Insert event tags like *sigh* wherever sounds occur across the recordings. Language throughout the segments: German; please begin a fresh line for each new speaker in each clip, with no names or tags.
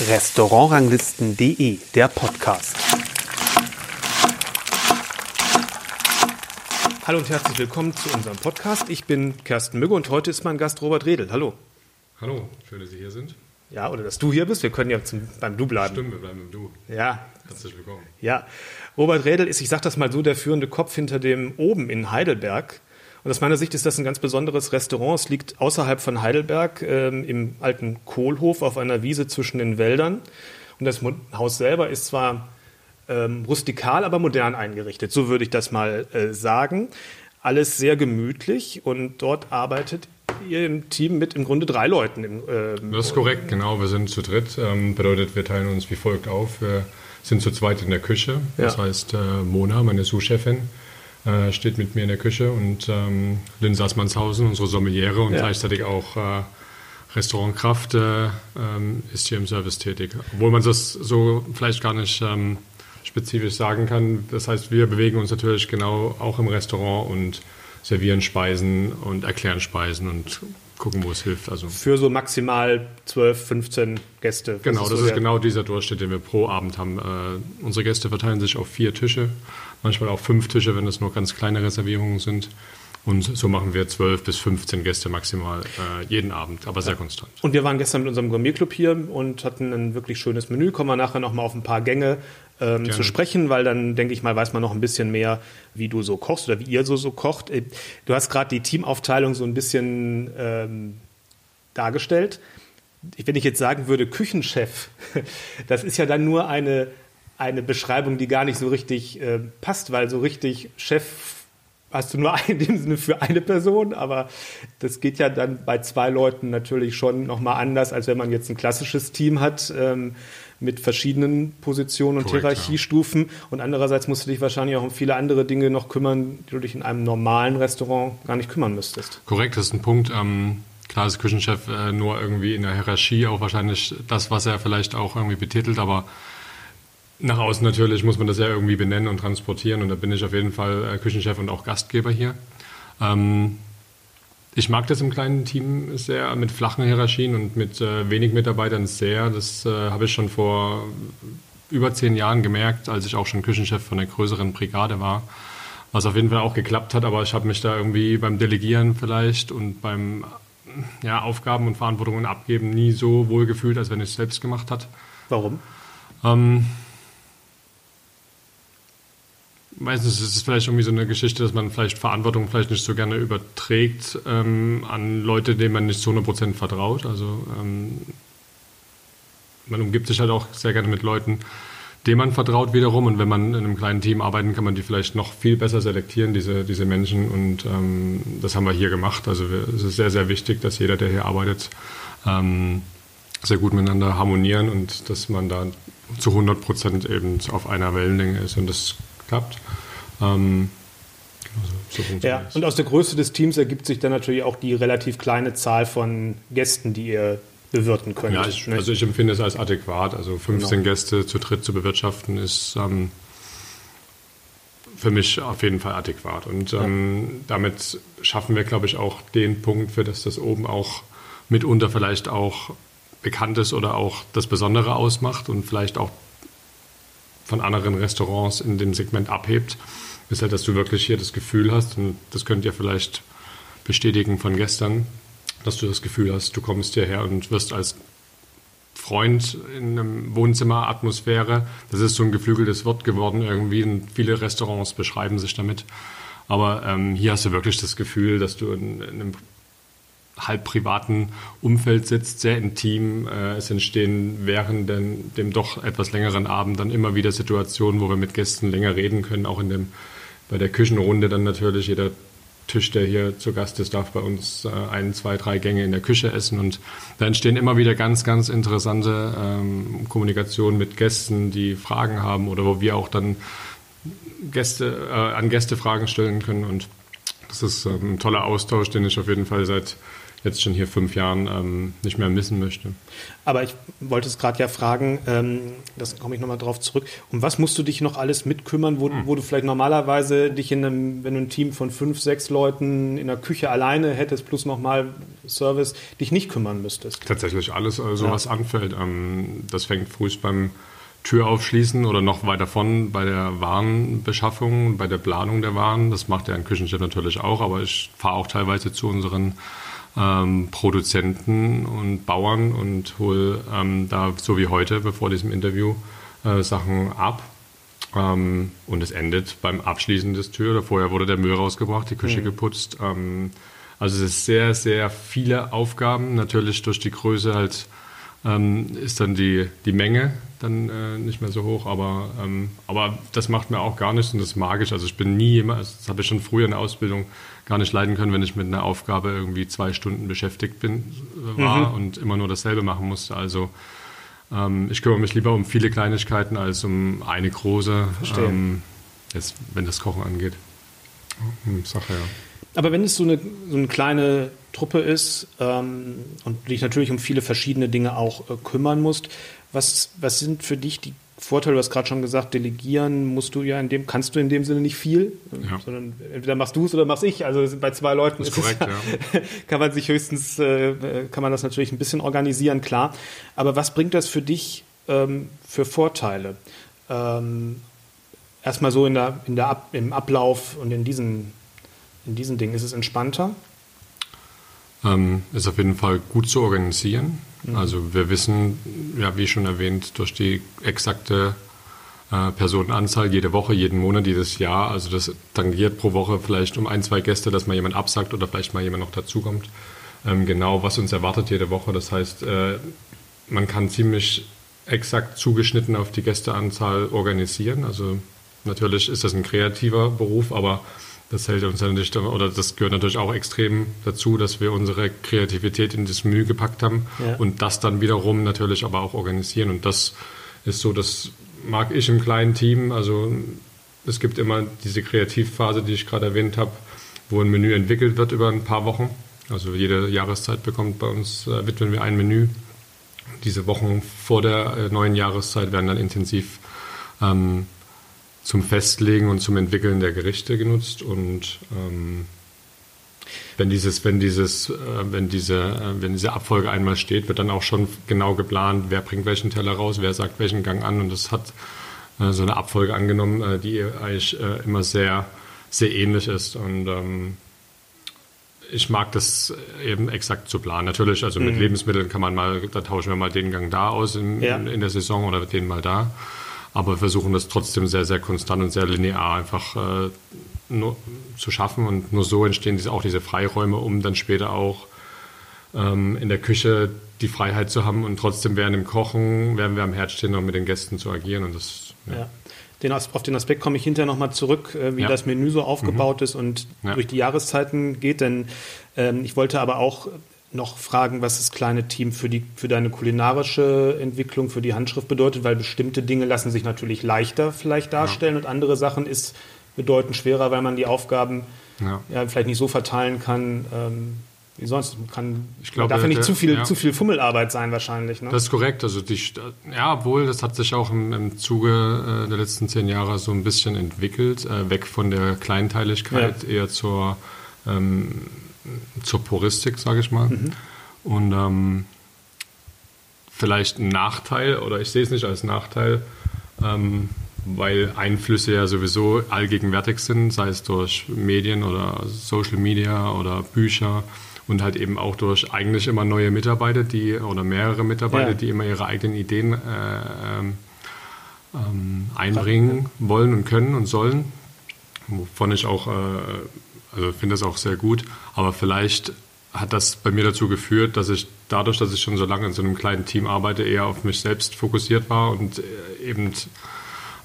Restaurantranglisten.de, der Podcast. Hallo und herzlich willkommen zu unserem Podcast. Ich bin Kersten Mügge und heute ist mein Gast Robert Redel. Hallo.
Hallo, schön, dass Sie hier sind.
Ja, oder dass du hier bist. Wir können ja zum, beim Du bleiben.
Stimmt, wir bleiben beim Du.
Ja.
Herzlich willkommen.
Ja. Robert Redel ist, ich sage das mal so, der führende Kopf hinter dem Oben in Heidelberg. Und aus meiner Sicht ist das ein ganz besonderes Restaurant. Es liegt außerhalb von Heidelberg ähm, im alten Kohlhof auf einer Wiese zwischen den Wäldern. Und das Haus selber ist zwar ähm, rustikal, aber modern eingerichtet. So würde ich das mal äh, sagen. Alles sehr gemütlich und dort arbeitet ihr im Team mit im Grunde drei Leuten. Im,
ähm, das ist korrekt, genau. Wir sind zu dritt. Ähm, bedeutet, wir teilen uns wie folgt auf. Wir sind zu zweit in der Küche. Das ja. heißt, äh, Mona, meine Sous-Chefin, äh, steht mit mir in der Küche und ähm, Lynn Sassmannshausen, unsere Sommeliere und ja. gleichzeitig auch äh, Restaurantkraft, äh, ähm, ist hier im Service tätig. Obwohl man das so vielleicht gar nicht ähm, spezifisch sagen kann. Das heißt, wir bewegen uns natürlich genau auch im Restaurant und servieren Speisen und erklären Speisen und gucken, wo es hilft.
Also Für so maximal 12, 15 Gäste.
Genau, das ist, so ist genau dieser Durchschnitt, den wir pro Abend haben. Äh, unsere Gäste verteilen sich auf vier Tische manchmal auch fünf Tische, wenn es nur ganz kleine Reservierungen sind. Und so machen wir 12 bis 15 Gäste maximal äh, jeden Abend, aber sehr konstant.
Und wir waren gestern mit unserem Gourmetclub hier und hatten ein wirklich schönes Menü. Kommen wir nachher noch mal auf ein paar Gänge ähm, zu sprechen, weil dann, denke ich mal, weiß man noch ein bisschen mehr, wie du so kochst oder wie ihr so, so kocht. Äh, du hast gerade die Teamaufteilung so ein bisschen ähm, dargestellt. Wenn ich jetzt sagen würde, Küchenchef, *laughs* das ist ja dann nur eine eine Beschreibung, die gar nicht so richtig äh, passt, weil so richtig Chef hast du nur *laughs* in dem Sinne für eine Person, aber das geht ja dann bei zwei Leuten natürlich schon nochmal anders, als wenn man jetzt ein klassisches Team hat ähm, mit verschiedenen Positionen und Korrekt, Hierarchiestufen. Ja. Und andererseits musst du dich wahrscheinlich auch um viele andere Dinge noch kümmern, die du dich in einem normalen Restaurant gar nicht kümmern müsstest.
Korrekt, das ist ein Punkt. Ähm, klar ist Küchenchef äh, nur irgendwie in der Hierarchie auch wahrscheinlich das, was er vielleicht auch irgendwie betitelt, aber nach außen natürlich muss man das ja irgendwie benennen und transportieren und da bin ich auf jeden Fall äh, Küchenchef und auch Gastgeber hier. Ähm, ich mag das im kleinen Team sehr mit flachen Hierarchien und mit äh, wenig Mitarbeitern sehr. Das äh, habe ich schon vor über zehn Jahren gemerkt, als ich auch schon Küchenchef von einer größeren Brigade war. Was auf jeden Fall auch geklappt hat, aber ich habe mich da irgendwie beim Delegieren vielleicht und beim ja, Aufgaben und Verantwortungen abgeben nie so wohl gefühlt, als wenn ich es selbst gemacht hat.
Warum?
Ähm, Meistens ist es vielleicht irgendwie so eine Geschichte, dass man vielleicht Verantwortung vielleicht nicht so gerne überträgt ähm, an Leute, denen man nicht zu 100% vertraut. Also ähm, man umgibt sich halt auch sehr gerne mit Leuten, denen man vertraut wiederum. Und wenn man in einem kleinen Team arbeiten, kann man die vielleicht noch viel besser selektieren, diese, diese Menschen. Und ähm, das haben wir hier gemacht. Also wir, es ist sehr, sehr wichtig, dass jeder, der hier arbeitet, ähm, sehr gut miteinander harmonieren und dass man da zu 100% eben auf einer Wellenlänge ist. Und das klappt. Ähm,
so, so ja, und aus der Größe des Teams ergibt sich dann natürlich auch die relativ kleine Zahl von Gästen, die ihr bewirten könnt.
Ja, ich, also ich empfinde es als adäquat. Also 15 genau. Gäste zu dritt zu bewirtschaften ist ähm, für mich auf jeden Fall adäquat. Und ähm, ja. damit schaffen wir, glaube ich, auch den Punkt, für das das oben auch mitunter vielleicht auch bekannt ist oder auch das Besondere ausmacht und vielleicht auch von anderen Restaurants in dem Segment abhebt, ist halt, dass du wirklich hier das Gefühl hast, und das könnt ihr vielleicht bestätigen von gestern, dass du das Gefühl hast, du kommst hierher und wirst als Freund in einem Wohnzimmeratmosphäre. Das ist so ein geflügeltes Wort geworden irgendwie und viele Restaurants beschreiben sich damit. Aber ähm, hier hast du wirklich das Gefühl, dass du in, in einem halb privaten Umfeld sitzt, sehr intim. Äh, es entstehen während dem, dem doch etwas längeren Abend dann immer wieder Situationen, wo wir mit Gästen länger reden können, auch in dem, bei der Küchenrunde dann natürlich. Jeder Tisch, der hier zu Gast ist, darf bei uns äh, ein, zwei, drei Gänge in der Küche essen. Und da entstehen immer wieder ganz, ganz interessante ähm, Kommunikationen mit Gästen, die Fragen haben oder wo wir auch dann Gäste, äh, an Gäste Fragen stellen können. Und das ist ähm, ein toller Austausch, den ich auf jeden Fall seit jetzt schon hier fünf Jahren ähm, nicht mehr missen möchte.
Aber ich wollte es gerade ja fragen, ähm, das komme ich nochmal drauf zurück. Um was musst du dich noch alles mitkümmern, wo, hm. wo du vielleicht normalerweise dich in einem, wenn du ein Team von fünf, sechs Leuten in der Küche alleine hättest, plus nochmal Service, dich nicht kümmern müsstest?
Tatsächlich alles, also ja. was anfällt. Ähm, das fängt früh beim Tür aufschließen oder noch weiter von bei der Warenbeschaffung, bei der Planung der Waren. Das macht ja ein Küchenchef natürlich auch, aber ich fahre auch teilweise zu unseren ähm, Produzenten und Bauern und hole ähm, da, so wie heute, bevor diesem Interview, äh, Sachen ab. Ähm, und es endet beim Abschließen des Tür. Oder vorher wurde der Müll rausgebracht, die Küche mhm. geputzt. Ähm, also es ist sehr, sehr viele Aufgaben. Natürlich durch die Größe halt ähm, ist dann die, die Menge dann äh, nicht mehr so hoch, aber, ähm, aber das macht mir auch gar nichts und das ist magisch. Also ich bin nie immer, das habe ich schon früher in der Ausbildung gar nicht leiden können, wenn ich mit einer Aufgabe irgendwie zwei Stunden beschäftigt bin, äh, war mhm. und immer nur dasselbe machen musste. Also ähm, ich kümmere mich lieber um viele Kleinigkeiten als um eine große, ähm, jetzt, wenn das Kochen angeht.
Hm, Sache, ja. Aber wenn es so eine, so eine kleine Truppe ist ähm, und du dich natürlich um viele verschiedene Dinge auch äh, kümmern musst, was, was sind für dich die Vorteile? Du hast gerade schon gesagt, delegieren musst du ja in dem, kannst du in dem Sinne nicht viel, ja. sondern entweder machst du es oder machst ich. Also bei zwei Leuten ist korrekt, es, ja. *laughs* kann man sich höchstens, äh, kann man das natürlich ein bisschen organisieren, klar. Aber was bringt das für dich ähm, für Vorteile? Ähm, erstmal so in der, in der Ab, im Ablauf und in diesen, in diesen Dingen. Ist es entspannter?
Ähm, ist auf jeden Fall gut zu organisieren. Mhm. Also wir wissen, ja, wie schon erwähnt, durch die exakte äh, Personenanzahl jede Woche, jeden Monat, jedes Jahr. Also das tangiert pro Woche vielleicht um ein, zwei Gäste, dass mal jemand absagt oder vielleicht mal jemand noch dazukommt. Ähm, genau, was uns erwartet jede Woche. Das heißt, äh, man kann ziemlich exakt zugeschnitten auf die Gästeanzahl organisieren. Also natürlich ist das ein kreativer Beruf, aber das hält uns natürlich, oder das gehört natürlich auch extrem dazu, dass wir unsere Kreativität in das Menü gepackt haben ja. und das dann wiederum natürlich aber auch organisieren. Und das ist so, das mag ich im kleinen Team. Also es gibt immer diese Kreativphase, die ich gerade erwähnt habe, wo ein Menü entwickelt wird über ein paar Wochen. Also jede Jahreszeit bekommt bei uns, äh, widmen wir ein Menü. Diese Wochen vor der äh, neuen Jahreszeit werden dann intensiv ähm, zum Festlegen und zum Entwickeln der Gerichte genutzt und ähm, wenn dieses, wenn dieses, äh, wenn diese, äh, wenn diese Abfolge einmal steht, wird dann auch schon genau geplant, wer bringt welchen Teller raus, wer sagt welchen Gang an und das hat äh, so eine Abfolge angenommen, äh, die eigentlich äh, immer sehr, sehr ähnlich ist und ähm, ich mag das eben exakt zu planen. Natürlich, also mit mhm. Lebensmitteln kann man mal, da tauschen wir mal den Gang da aus in, ja. in, in der Saison oder den mal da aber versuchen das trotzdem sehr, sehr konstant und sehr linear einfach äh, nur zu schaffen und nur so entstehen diese, auch diese Freiräume, um dann später auch ähm, in der Küche die Freiheit zu haben und trotzdem während dem Kochen, während wir am Herd stehen, noch mit den Gästen zu agieren und das,
ja. ja. Den, auf den Aspekt komme ich hinterher nochmal zurück, äh, wie ja. das Menü so aufgebaut mhm. ist und ja. durch die Jahreszeiten geht. Denn ähm, ich wollte aber auch noch fragen, was das kleine Team für, die, für deine kulinarische Entwicklung, für die Handschrift bedeutet, weil bestimmte Dinge lassen sich natürlich leichter vielleicht darstellen ja. und andere Sachen ist bedeutend schwerer, weil man die Aufgaben ja. ja vielleicht nicht so verteilen kann. Ähm, wie sonst kann ich glaube, darf ja nicht der, zu viel ja. zu viel Fummelarbeit sein wahrscheinlich. Ne?
Das ist korrekt. Also die, ja, obwohl das hat sich auch im, im Zuge äh, der letzten zehn Jahre so ein bisschen entwickelt, äh, weg von der Kleinteiligkeit ja. eher zur ähm, zur Puristik, sage ich mal. Mhm. Und ähm, vielleicht ein Nachteil, oder ich sehe es nicht als Nachteil, ähm, weil Einflüsse ja sowieso allgegenwärtig sind, sei es durch Medien oder Social Media oder Bücher und halt eben auch durch eigentlich immer neue Mitarbeiter, die oder mehrere Mitarbeiter, ja. die immer ihre eigenen Ideen äh, ähm, ähm einbringen wollen und können und sollen, wovon ich auch äh, also finde das auch sehr gut. Aber vielleicht hat das bei mir dazu geführt, dass ich dadurch, dass ich schon so lange in so einem kleinen Team arbeite, eher auf mich selbst fokussiert war und äh, eben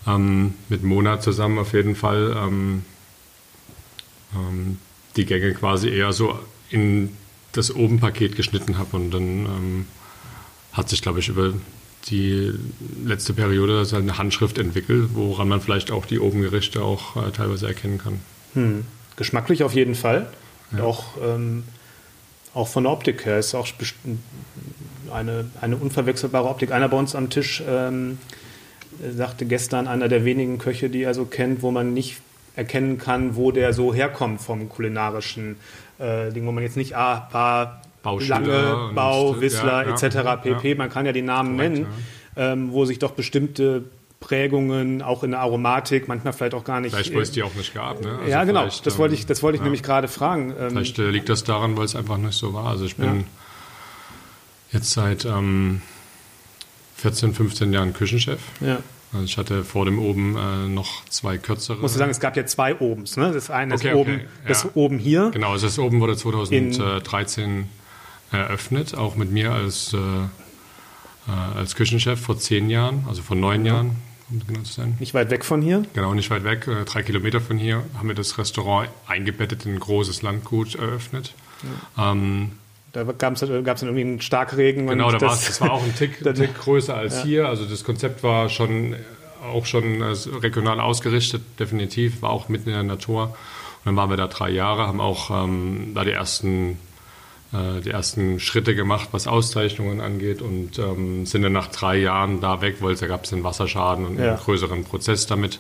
ähm, mit Mona zusammen auf jeden Fall ähm, ähm, die Gänge quasi eher so in das Obenpaket geschnitten habe und dann ähm, hat sich, glaube ich, über die letzte Periode eine Handschrift entwickelt, woran man vielleicht auch die Obengerichte auch äh, teilweise erkennen kann.
Hm geschmacklich auf jeden Fall. Ja. Auch ähm, auch von der Optik her ist auch eine, eine unverwechselbare Optik. Einer bei uns am Tisch ähm, sagte gestern, einer der wenigen Köche, die er so kennt, wo man nicht erkennen kann, wo der so herkommt vom kulinarischen äh, Ding, wo man jetzt nicht, ah, paar Lange, Bau, Wissler ja, etc. Ja, pp. Man kann ja die Namen Korrekt, nennen, ähm, wo sich doch bestimmte Prägungen, auch in der Aromatik, manchmal vielleicht auch gar nicht.
Vielleicht, weil es die auch nicht gab. Ne?
Also ja, genau. Das wollte ich, das wollte ich ja. nämlich gerade fragen.
Ähm, vielleicht äh, liegt das daran, weil es einfach nicht so war. Also ich bin ja. jetzt seit ähm, 14, 15 Jahren Küchenchef. Ja. Also ich hatte vor dem oben äh, noch zwei kürzere.
Musst du sagen, es gab ja zwei Obens. Ne? Das eine okay, ist oben, okay. das ja. oben hier.
Genau, also das oben wurde 2013 eröffnet, auch mit mir als, äh, äh, als Küchenchef vor zehn Jahren, also vor neun Jahren
um genau zu sein. Nicht weit weg von hier?
Genau, nicht weit weg, äh, drei Kilometer von hier, haben wir das Restaurant eingebettet in ein großes Landgut eröffnet.
Ja. Ähm, da gab es dann irgendwie einen Starkregen.
Genau, da das, das war auch ein Tick, *laughs* Tick größer als ja. hier. Also das Konzept war schon auch schon regional ausgerichtet, definitiv, war auch mitten in der Natur. Und dann waren wir da drei Jahre, haben auch ähm, da die ersten äh, die ersten Schritte gemacht, was Auszeichnungen angeht und ähm, sind dann nach drei Jahren da weg, weil da gab es einen Wasserschaden und ja. einen größeren Prozess damit.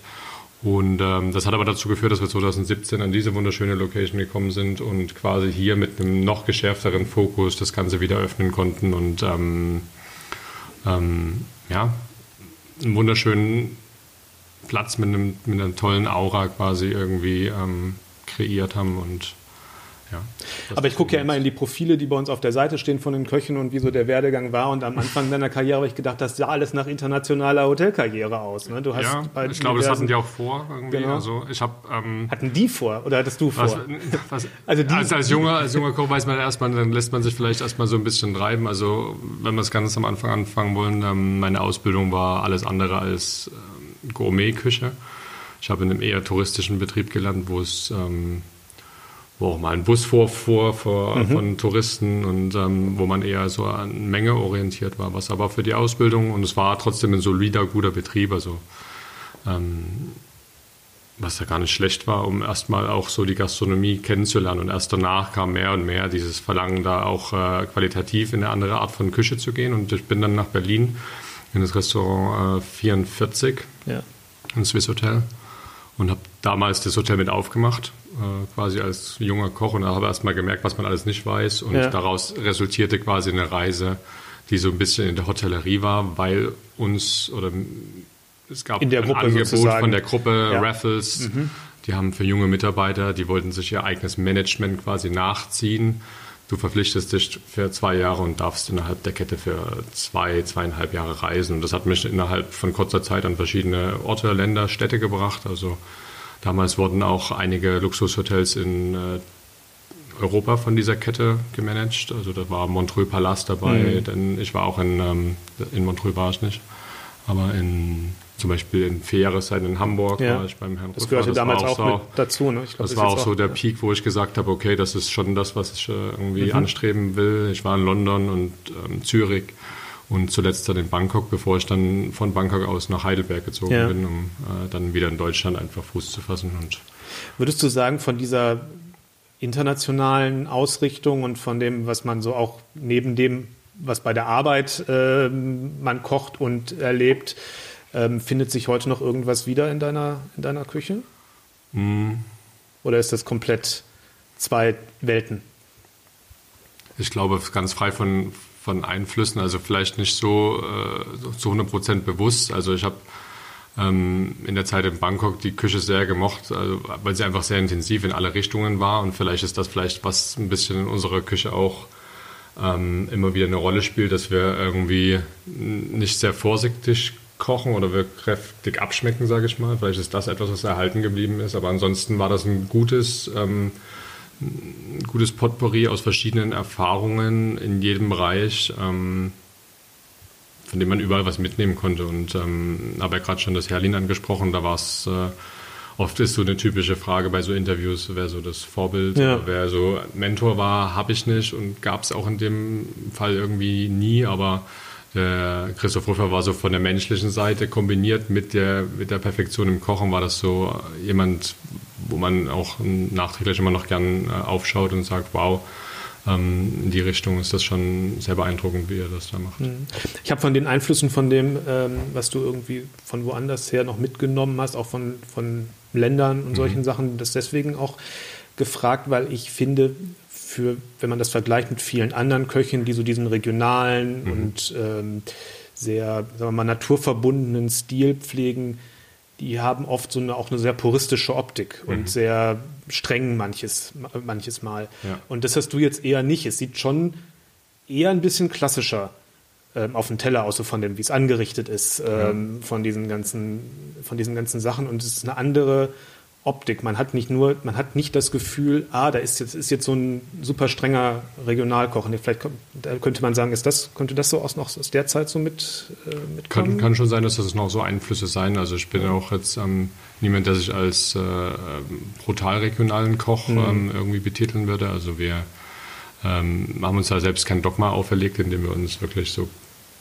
Und ähm, das hat aber dazu geführt, dass wir 2017 an diese wunderschöne Location gekommen sind und quasi hier mit einem noch geschärfteren Fokus das Ganze wieder öffnen konnten und ähm, ähm, ja, einen wunderschönen Platz mit, einem, mit einer tollen Aura quasi irgendwie ähm, kreiert haben und
ja, Aber ich gucke ja immer in die Profile, die bei uns auf der Seite stehen von den Köchen und wie so der Werdegang war. Und am Anfang deiner Karriere habe ich gedacht, das sah alles nach internationaler Hotelkarriere aus. Ne?
Du hast ja, ich glaube, das hatten die auch vor. Irgendwie. Genau. Also ich hab,
ähm, hatten die vor oder hattest du vor? Was, *laughs*
was, also, die, also als, junger, als junger Koch weiß man erstmal, dann lässt man sich vielleicht erstmal so ein bisschen treiben. Also wenn wir es ganz am Anfang anfangen wollen, ähm, meine Ausbildung war alles andere als ähm, Gourmet-Küche. Ich habe in einem eher touristischen Betrieb gelernt, wo es... Ähm, wo auch mal ein Bus vorfuhr vor, mhm. von Touristen und ähm, wo man eher so an Menge orientiert war, was aber für die Ausbildung und es war trotzdem ein solider, guter Betrieb, also ähm, was ja gar nicht schlecht war, um erstmal auch so die Gastronomie kennenzulernen. Und erst danach kam mehr und mehr dieses Verlangen, da auch äh, qualitativ in eine andere Art von Küche zu gehen. Und ich bin dann nach Berlin in das Restaurant äh, 44, ja. ein Swiss Hotel, und habe damals das Hotel mit aufgemacht quasi als junger Koch und habe erst mal gemerkt, was man alles nicht weiß. Und ja. daraus resultierte quasi eine Reise, die so ein bisschen in der Hotellerie war, weil uns oder es gab
ein
Angebot sozusagen. von der Gruppe ja. Raffles. Mhm. Die haben für junge Mitarbeiter, die wollten sich ihr eigenes Management quasi nachziehen. Du verpflichtest dich für zwei Jahre und darfst innerhalb der Kette für zwei, zweieinhalb Jahre reisen. Und das hat mich innerhalb von kurzer Zeit an verschiedene Orte, Länder, Städte gebracht. Also Damals wurden auch einige Luxushotels in äh, Europa von dieser Kette gemanagt. Also da war Montreux Palast dabei, mhm. denn ich war auch in, ähm, in Montreux war ich nicht, aber in zum Beispiel in vier Jahreszeiten in Hamburg
ja. war ich beim Herrn Das gehörte das damals auch, auch so, dazu. Ne?
Glaub, das, das war auch so der Peak, wo ich gesagt habe, okay, das ist schon das, was ich äh, irgendwie mhm. anstreben will. Ich war in London und ähm, Zürich und zuletzt dann in Bangkok, bevor ich dann von Bangkok aus nach Heidelberg gezogen ja. bin, um äh, dann wieder in Deutschland einfach Fuß zu fassen. Und
Würdest du sagen, von dieser internationalen Ausrichtung und von dem, was man so auch neben dem, was bei der Arbeit äh, man kocht und erlebt, ähm, findet sich heute noch irgendwas wieder in deiner, in deiner Küche? Mm. Oder ist das komplett zwei Welten?
Ich glaube, ganz frei von, von Einflüssen, also vielleicht nicht so äh, zu 100 Prozent bewusst. Also ich habe ähm, in der Zeit in Bangkok die Küche sehr gemocht, also, weil sie einfach sehr intensiv in alle Richtungen war und vielleicht ist das vielleicht was ein bisschen in unserer Küche auch ähm, immer wieder eine Rolle spielt, dass wir irgendwie nicht sehr vorsichtig kochen oder wir kräftig abschmecken, sage ich mal. Vielleicht ist das etwas, was erhalten geblieben ist, aber ansonsten war das ein gutes ähm, ein gutes Potpourri aus verschiedenen Erfahrungen in jedem Bereich, ähm, von dem man überall was mitnehmen konnte. Und ähm, habe ja gerade schon das Herlin angesprochen, da war es äh, oft ist so eine typische Frage bei so Interviews, wer so das Vorbild, ja. wer so Mentor war, habe ich nicht und gab es auch in dem Fall irgendwie nie, aber der Christoph Ruffer war so von der menschlichen Seite kombiniert mit der, mit der Perfektion im Kochen, war das so jemand, wo man auch nachträglich immer noch gern äh, aufschaut und sagt, wow, ähm, in die Richtung ist das schon sehr beeindruckend, wie er das da macht.
Mhm. Ich habe von den Einflüssen von dem, ähm, was du irgendwie von woanders her noch mitgenommen hast, auch von, von Ländern und solchen mhm. Sachen, das deswegen auch gefragt, weil ich finde, für, wenn man das vergleicht mit vielen anderen Köchen, die so diesen regionalen mhm. und ähm, sehr, sagen wir mal, naturverbundenen Stil pflegen, die haben oft so eine, auch eine sehr puristische Optik mhm. und sehr streng manches, manches Mal. Ja. Und das hast du jetzt eher nicht. Es sieht schon eher ein bisschen klassischer ähm, auf dem Teller aus, so von dem, wie es angerichtet ist, ähm, ja. von diesen ganzen, von diesen ganzen Sachen. Und es ist eine andere Optik. Man hat nicht nur, man hat nicht das Gefühl, ah, da ist jetzt, ist jetzt so ein super strenger Regionalkoch. Und vielleicht da könnte man sagen, ist das, könnte das so aus, noch aus der Zeit so mit, äh,
mitkommen? Kann, kann schon sein, dass das noch so Einflüsse sein. Also ich bin ja. auch jetzt ähm, niemand, der sich als äh, ähm, brutal regionalen Koch mhm. ähm, irgendwie betiteln würde. Also wir ähm, haben uns da selbst kein Dogma auferlegt, indem wir uns wirklich so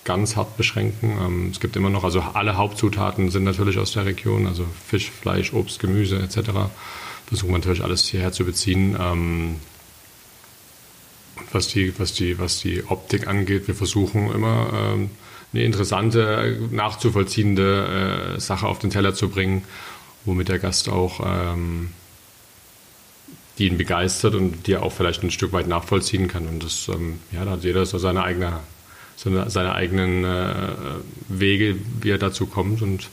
ganz hart beschränken. Ähm, es gibt immer noch, also alle Hauptzutaten sind natürlich aus der Region, also Fisch, Fleisch, Obst, Gemüse etc. Versuchen wir natürlich alles hierher zu beziehen. Ähm, was die, was, die, was die Optik angeht, wir versuchen immer ähm, eine interessante, nachzuvollziehende äh, Sache auf den Teller zu bringen, womit der Gast auch ähm, die ihn begeistert und die er auch vielleicht ein Stück weit nachvollziehen kann. Und das, ähm, ja, da hat jeder so seine eigene seine, seine eigenen äh, Wege, wie er dazu kommt. Und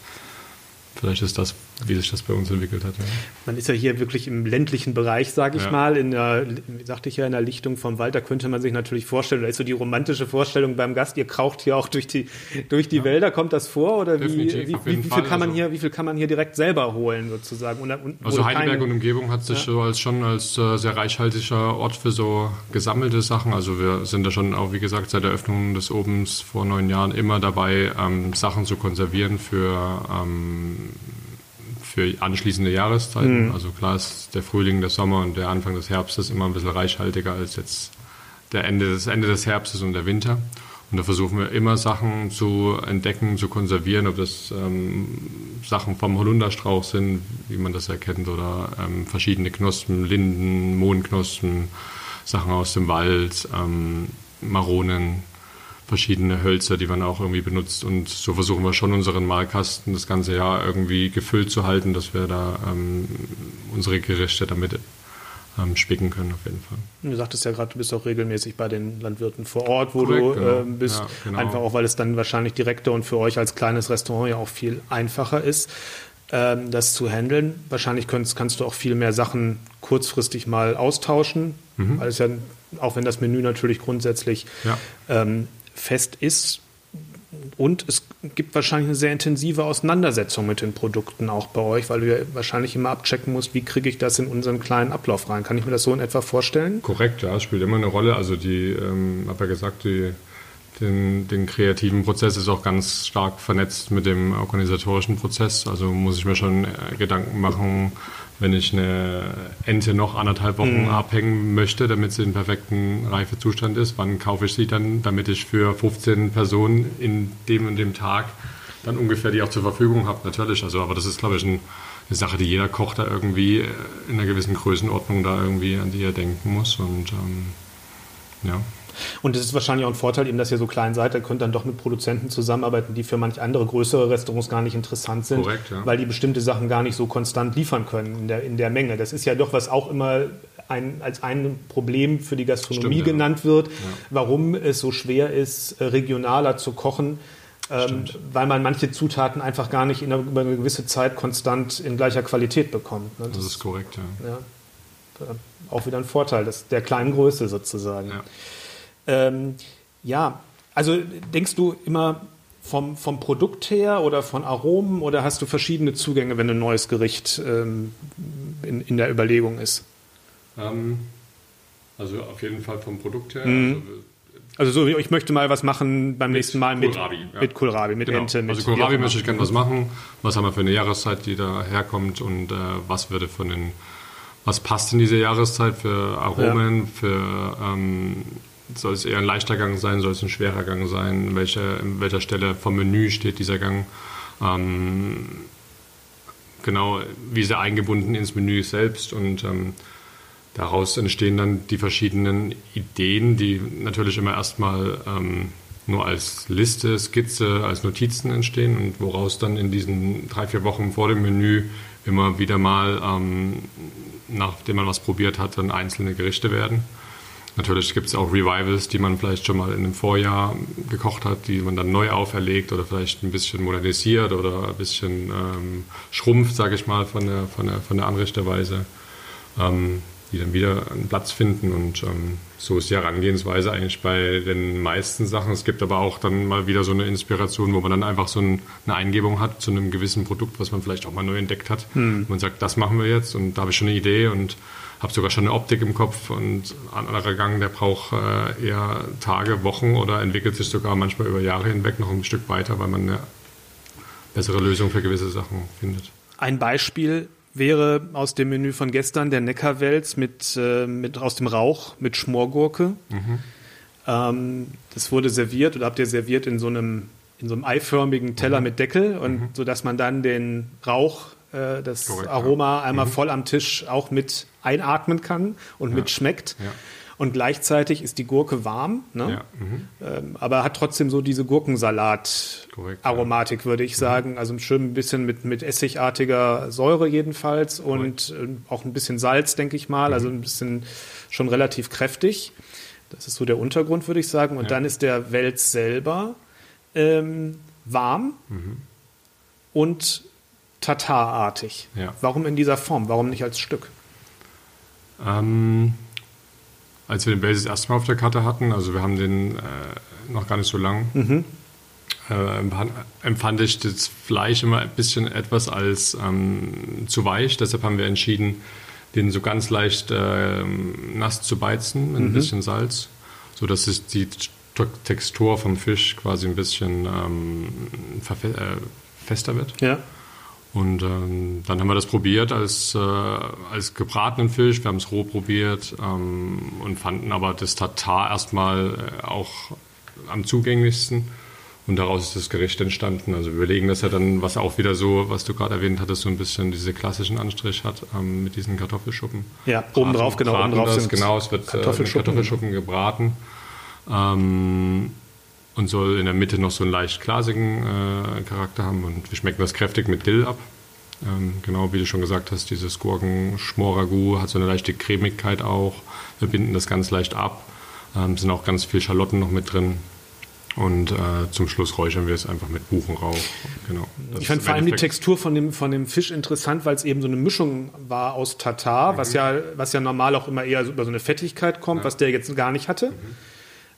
vielleicht ist das, wie sich das bei uns entwickelt hat. Ja.
Man ist ja hier wirklich im ländlichen Bereich, sage ich ja. mal, in der, sagte ich ja, in der Lichtung vom Wald, da könnte man sich natürlich vorstellen, da ist so die romantische Vorstellung beim Gast, ihr kraucht hier auch durch die, durch die ja. Wälder, kommt das vor? Oder wie, wie, wie, wie, viel kann man also, hier, wie viel kann man hier direkt selber holen, sozusagen? Und,
und also Heidelberg keine, und Umgebung hat sich so als schon als äh, sehr reichhaltiger Ort für so gesammelte Sachen. Also wir sind da schon auch, wie gesagt, seit der Öffnung des Obens vor neun Jahren immer dabei, ähm, Sachen zu konservieren für ähm, für anschließende Jahreszeiten. Mhm. Also klar ist der Frühling, der Sommer und der Anfang des Herbstes immer ein bisschen reichhaltiger als jetzt der Ende des, Ende des Herbstes und der Winter. Und da versuchen wir immer Sachen zu entdecken, zu konservieren, ob das ähm, Sachen vom Holunderstrauch sind, wie man das erkennt, oder ähm, verschiedene Knospen, Linden, Mohnknospen, Sachen aus dem Wald, ähm, Maronen, verschiedene Hölzer, die man auch irgendwie benutzt. Und so versuchen wir schon unseren Malkasten das ganze Jahr irgendwie gefüllt zu halten, dass wir da ähm, unsere Gerichte damit ähm, spicken können auf jeden Fall.
Du sagtest ja gerade, du bist auch regelmäßig bei den Landwirten vor Ort, wo Korrekt, du ähm, bist. Ja, genau. Einfach auch, weil es dann wahrscheinlich direkter und für euch als kleines Restaurant ja auch viel einfacher ist, ähm, das zu handeln. Wahrscheinlich kannst, kannst, du auch viel mehr Sachen kurzfristig mal austauschen, mhm. weil es ja, auch wenn das Menü natürlich grundsätzlich ja. ähm, fest ist. Und es gibt wahrscheinlich eine sehr intensive Auseinandersetzung mit den Produkten auch bei euch, weil du ja wahrscheinlich immer abchecken musst, wie kriege ich das in unseren kleinen Ablauf rein. Kann ich mir das so in etwa vorstellen?
Korrekt, ja, spielt immer eine Rolle. Also die, ähm, habe ja gesagt, die, den, den, kreativen Prozess ist auch ganz stark vernetzt mit dem organisatorischen Prozess. Also muss ich mir schon äh, Gedanken machen, wenn ich eine Ente noch anderthalb Wochen mhm. abhängen möchte, damit sie in perfekten Reifezustand ist, wann kaufe ich sie dann, damit ich für 15 Personen in dem und dem Tag dann ungefähr die auch zur Verfügung habe, natürlich. Also, aber das ist, glaube ich, ein, eine Sache, die jeder Koch da irgendwie in einer gewissen Größenordnung da irgendwie an die er denken muss. Und ähm, ja.
Und es ist wahrscheinlich auch ein Vorteil, eben, dass ihr so klein seid. Da könnt dann doch mit Produzenten zusammenarbeiten, die für manch andere größere Restaurants gar nicht interessant sind, Korrekt, ja. weil die bestimmte Sachen gar nicht so konstant liefern können in der, in der Menge. Das ist ja doch, was auch immer ein, als ein Problem für die Gastronomie Stimmt, genannt ja. wird, ja. warum es so schwer ist, regionaler zu kochen. Ähm, weil man manche Zutaten einfach gar nicht in einer, über eine gewisse Zeit konstant in gleicher Qualität bekommt.
Ne? Das, das, ist korrekt, ja. ja.
Auch wieder ein Vorteil des, der kleinen Größe sozusagen. Ja. Ähm, ja, also denkst du immer vom, vom Produkt her oder von Aromen oder hast du verschiedene Zugänge, wenn ein neues Gericht ähm, in, in der Überlegung ist?
Ähm, also auf jeden Fall vom Produkt her. Mhm.
Also, also, so, ich möchte mal was machen beim nächsten Mal mit Kohlrabi, ja. mit, Kohlrabi, mit genau. Ente. Mit
also Kohlrabi möchte ich gerne was machen. Was haben wir für eine Jahreszeit, die da herkommt und äh, was würde von den, was passt in diese Jahreszeit für Aromen, ja. für ähm, soll es eher ein leichter Gang sein? Soll es ein schwerer Gang sein? In welcher, in welcher Stelle vom Menü steht dieser Gang? Ähm, genau, wie ist er eingebunden ins Menü selbst? Und ähm, daraus entstehen dann die verschiedenen Ideen, die natürlich immer erstmal ähm, nur als Liste, Skizze, als Notizen entstehen und woraus dann in diesen drei, vier Wochen vor dem Menü immer wieder mal, ähm, nachdem man was probiert hat, dann einzelne Gerichte werden. Natürlich gibt es auch Revivals, die man vielleicht schon mal in einem Vorjahr gekocht hat, die man dann neu auferlegt oder vielleicht ein bisschen modernisiert oder ein bisschen ähm, schrumpft, sage ich mal, von der, von der, von der Anrichterweise. Ähm, die dann wieder einen Platz finden. Und ähm, so ist die Herangehensweise eigentlich bei den meisten Sachen. Es gibt aber auch dann mal wieder so eine Inspiration, wo man dann einfach so ein, eine Eingebung hat zu einem gewissen Produkt, was man vielleicht auch mal neu entdeckt hat. Hm. Man sagt, das machen wir jetzt und da habe ich schon eine Idee und habe sogar schon eine Optik im Kopf und ein anderer Gang, der braucht äh, eher Tage, Wochen oder entwickelt sich sogar manchmal über Jahre hinweg noch ein Stück weiter, weil man eine bessere Lösung für gewisse Sachen findet.
Ein Beispiel wäre aus dem Menü von gestern der Neckarwels mit, äh, mit aus dem Rauch mit Schmorgurke. Mhm. Ähm, das wurde serviert oder habt ihr serviert in so einem in so einem eiförmigen Teller mhm. mit Deckel und mhm. so dass man dann den Rauch, äh, das Korrekt, Aroma ja. einmal mhm. voll am Tisch auch mit einatmen kann und ja. mitschmeckt. Ja und gleichzeitig ist die Gurke warm, ne? ja, ähm, aber hat trotzdem so diese Gurkensalat-Aromatik, würde ich sagen. Also schön ein bisschen mit, mit essigartiger Säure jedenfalls und äh, auch ein bisschen Salz, denke ich mal, also mhm. ein bisschen schon relativ kräftig. Das ist so der Untergrund, würde ich sagen. Und ja. dann ist der Wels selber ähm, warm mhm. und tatarartig. Ja. Warum in dieser Form? Warum nicht als Stück?
Ähm, als wir den Base das erste Mal auf der Karte hatten, also wir haben den äh, noch gar nicht so lang, mhm. äh, empfand ich das Fleisch immer ein bisschen etwas als ähm, zu weich. Deshalb haben wir entschieden, den so ganz leicht äh, nass zu beizen mit mhm. ein bisschen Salz, sodass es die Textur vom Fisch quasi ein bisschen ähm, äh, fester wird. Ja. Und ähm, dann haben wir das probiert als, äh, als gebratenen Fisch. Wir haben es roh probiert ähm, und fanden aber das Tatar erstmal äh, auch am zugänglichsten. Und daraus ist das Gericht entstanden. Also wir überlegen das ja dann, was auch wieder so, was du gerade erwähnt hattest, so ein bisschen diese klassischen Anstrich hat ähm, mit diesen Kartoffelschuppen.
Ja, oben drauf, genau.
Oben drauf das, genau, es wird Kartoffelschuppen, äh, Kartoffelschuppen gebraten. Ähm, und soll in der Mitte noch so einen leicht glasigen äh, Charakter haben. Und wir schmecken das kräftig mit Dill ab. Ähm, genau wie du schon gesagt hast, dieses Gurken-Schmoragu hat so eine leichte Cremigkeit auch. Wir binden das ganz leicht ab. Ähm, sind auch ganz viel Schalotten noch mit drin. Und äh, zum Schluss räuchern wir es einfach mit Buchenrauch.
Genau. ich fand vor allem die Textur von dem, von dem Fisch interessant, weil es eben so eine Mischung war aus Tatar, mhm. was, ja, was ja normal auch immer eher über so eine Fettigkeit kommt, ja. was der jetzt gar nicht hatte. Mhm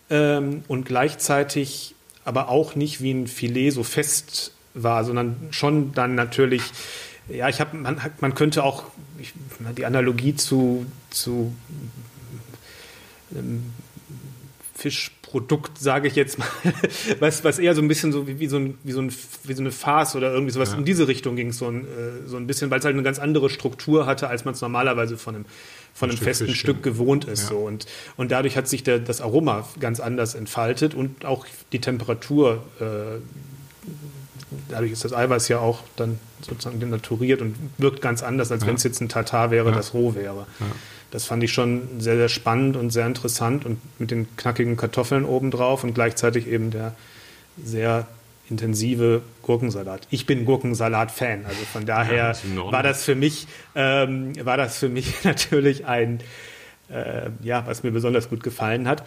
ähm, und gleichzeitig aber auch nicht wie ein Filet so fest war, sondern schon dann natürlich, ja, ich habe, man, man könnte auch ich, die Analogie zu, zu ähm, Fischprodukt, sage ich jetzt mal, *laughs* was, was eher so ein bisschen so wie, wie, so, ein, wie, so, ein, wie so eine Farce oder irgendwie sowas ja. in diese Richtung ging, so ein, äh, so ein bisschen, weil es halt eine ganz andere Struktur hatte, als man es normalerweise von einem von einem festen Fisch, Stück gewohnt ist. Ja. So. Und, und dadurch hat sich der, das Aroma ganz anders entfaltet und auch die Temperatur. Äh, dadurch ist das Eiweiß ja auch dann sozusagen denaturiert und wirkt ganz anders, als ja. wenn es jetzt ein Tatar wäre, ja. das roh wäre. Das fand ich schon sehr, sehr spannend und sehr interessant und mit den knackigen Kartoffeln obendrauf und gleichzeitig eben der sehr intensive Gurkensalat. Ich bin Gurkensalat-Fan, also von daher ja, war das für mich ähm, war das für mich *laughs* natürlich ein äh, ja, was mir besonders gut gefallen hat.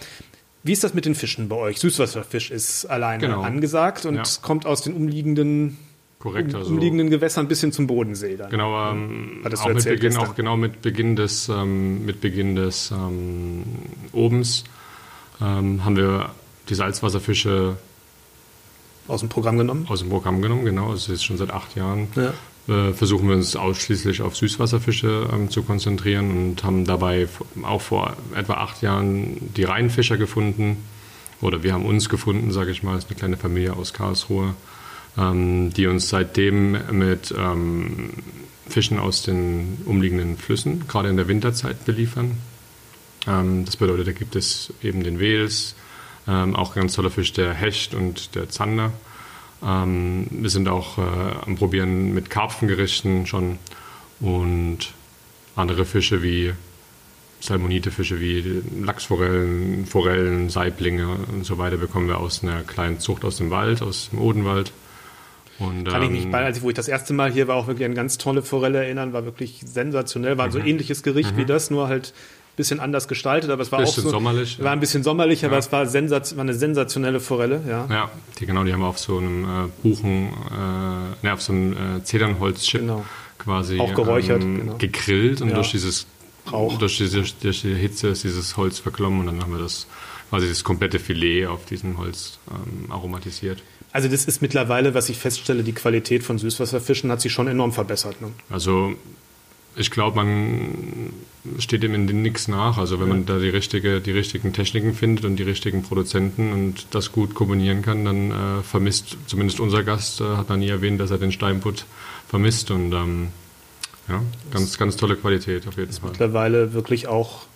Wie ist das mit den Fischen bei euch? Süßwasserfisch ist alleine genau. angesagt und ja. kommt aus den umliegenden
Korrekt,
also umliegenden Gewässern bis hin zum Bodensee.
Dann. Genau, ähm, auch, mit Beginn, auch genau mit Beginn des, ähm, mit Beginn des ähm, Obens ähm, haben wir die Salzwasserfische
aus dem Programm genommen?
Aus dem Programm genommen, genau. Das ist schon seit acht Jahren. Ja. Äh, versuchen wir uns ausschließlich auf Süßwasserfische ähm, zu konzentrieren und haben dabei auch vor etwa acht Jahren die Rheinfischer gefunden. Oder wir haben uns gefunden, sage ich mal. Das ist eine kleine Familie aus Karlsruhe, ähm, die uns seitdem mit ähm, Fischen aus den umliegenden Flüssen, gerade in der Winterzeit, beliefern. Ähm, das bedeutet, da gibt es eben den Wels, ähm, auch ganz toller Fisch, der Hecht und der Zander. Ähm, wir sind auch äh, am Probieren mit Karpfengerichten schon und andere Fische wie Salmonite-Fische wie Lachsforellen, Forellen, Saiblinge und so weiter bekommen wir aus einer kleinen Zucht aus dem Wald, aus dem Odenwald.
Und, Kann ich mich ähm, bei, als ich, wo ich das erste Mal hier war, auch wirklich an ganz tolle Forelle erinnern, war wirklich sensationell, war mhm. so ähnliches Gericht mhm. wie das, nur halt bisschen anders gestaltet, aber es war auch so,
sommerlich,
war ein bisschen sommerlich, ja. aber es war, sensat, war eine sensationelle Forelle, ja.
Ja, die genau, die haben wir auf so einem äh, Buchen, äh, ne, auf so einem äh, Zedernholzchip genau. quasi
auch geräuchert, ähm,
genau. gegrillt und ja. durch dieses Rauch. Durch, diese, durch die Hitze ist dieses Holz verklommen und dann haben wir das quasi das komplette Filet auf diesem Holz ähm, aromatisiert.
Also das ist mittlerweile, was ich feststelle, die Qualität von Süßwasserfischen hat sich schon enorm verbessert. Ne?
Also ich glaube, man steht dem in nichts nach. Also wenn ja. man da die, richtige, die richtigen Techniken findet und die richtigen Produzenten und das gut kombinieren kann, dann äh, vermisst zumindest unser Gast, äh, hat noch nie erwähnt, dass er den Steinbutt vermisst. Und ähm, ja, ganz, ganz tolle Qualität auf jeden Fall.
Mittlerweile wirklich auch,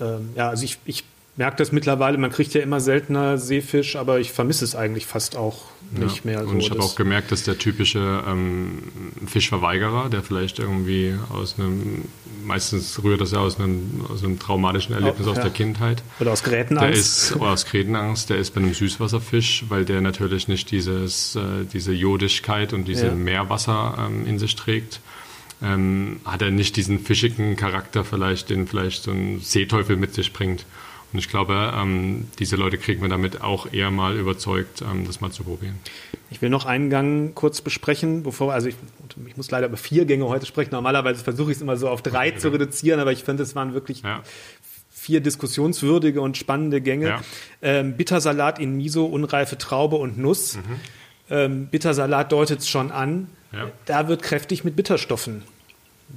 ähm, ja, also ich, ich merke das mittlerweile, man kriegt ja immer seltener Seefisch, aber ich vermisse es eigentlich fast auch nicht ja, mehr.
So. Und ich habe auch gemerkt, dass der typische ähm, Fischverweigerer, der vielleicht irgendwie aus einem, meistens rührt das ja aus einem, aus einem traumatischen Erlebnis oh, aus der Kindheit.
Oder aus Grätenangst.
Der ist, oder aus Grätenangst, der ist bei einem Süßwasserfisch, weil der natürlich nicht dieses, äh, diese Jodigkeit und diese ja. Meerwasser ähm, in sich trägt ähm, hat er nicht diesen fischigen Charakter vielleicht, den vielleicht so ein Seeteufel mit sich bringt. Und ich glaube, ähm, diese Leute kriegen wir damit auch eher mal überzeugt, ähm, das mal zu probieren.
Ich will noch einen Gang kurz besprechen, bevor, also ich, ich muss leider über vier Gänge heute sprechen. Normalerweise versuche ich es immer so auf drei okay. zu reduzieren, aber ich finde, es waren wirklich ja. vier diskussionswürdige und spannende Gänge. Ja. Ähm, Bittersalat in Miso, unreife Traube und Nuss. Mhm. Ähm, Bittersalat deutet es schon an. Ja. Da wird kräftig mit Bitterstoffen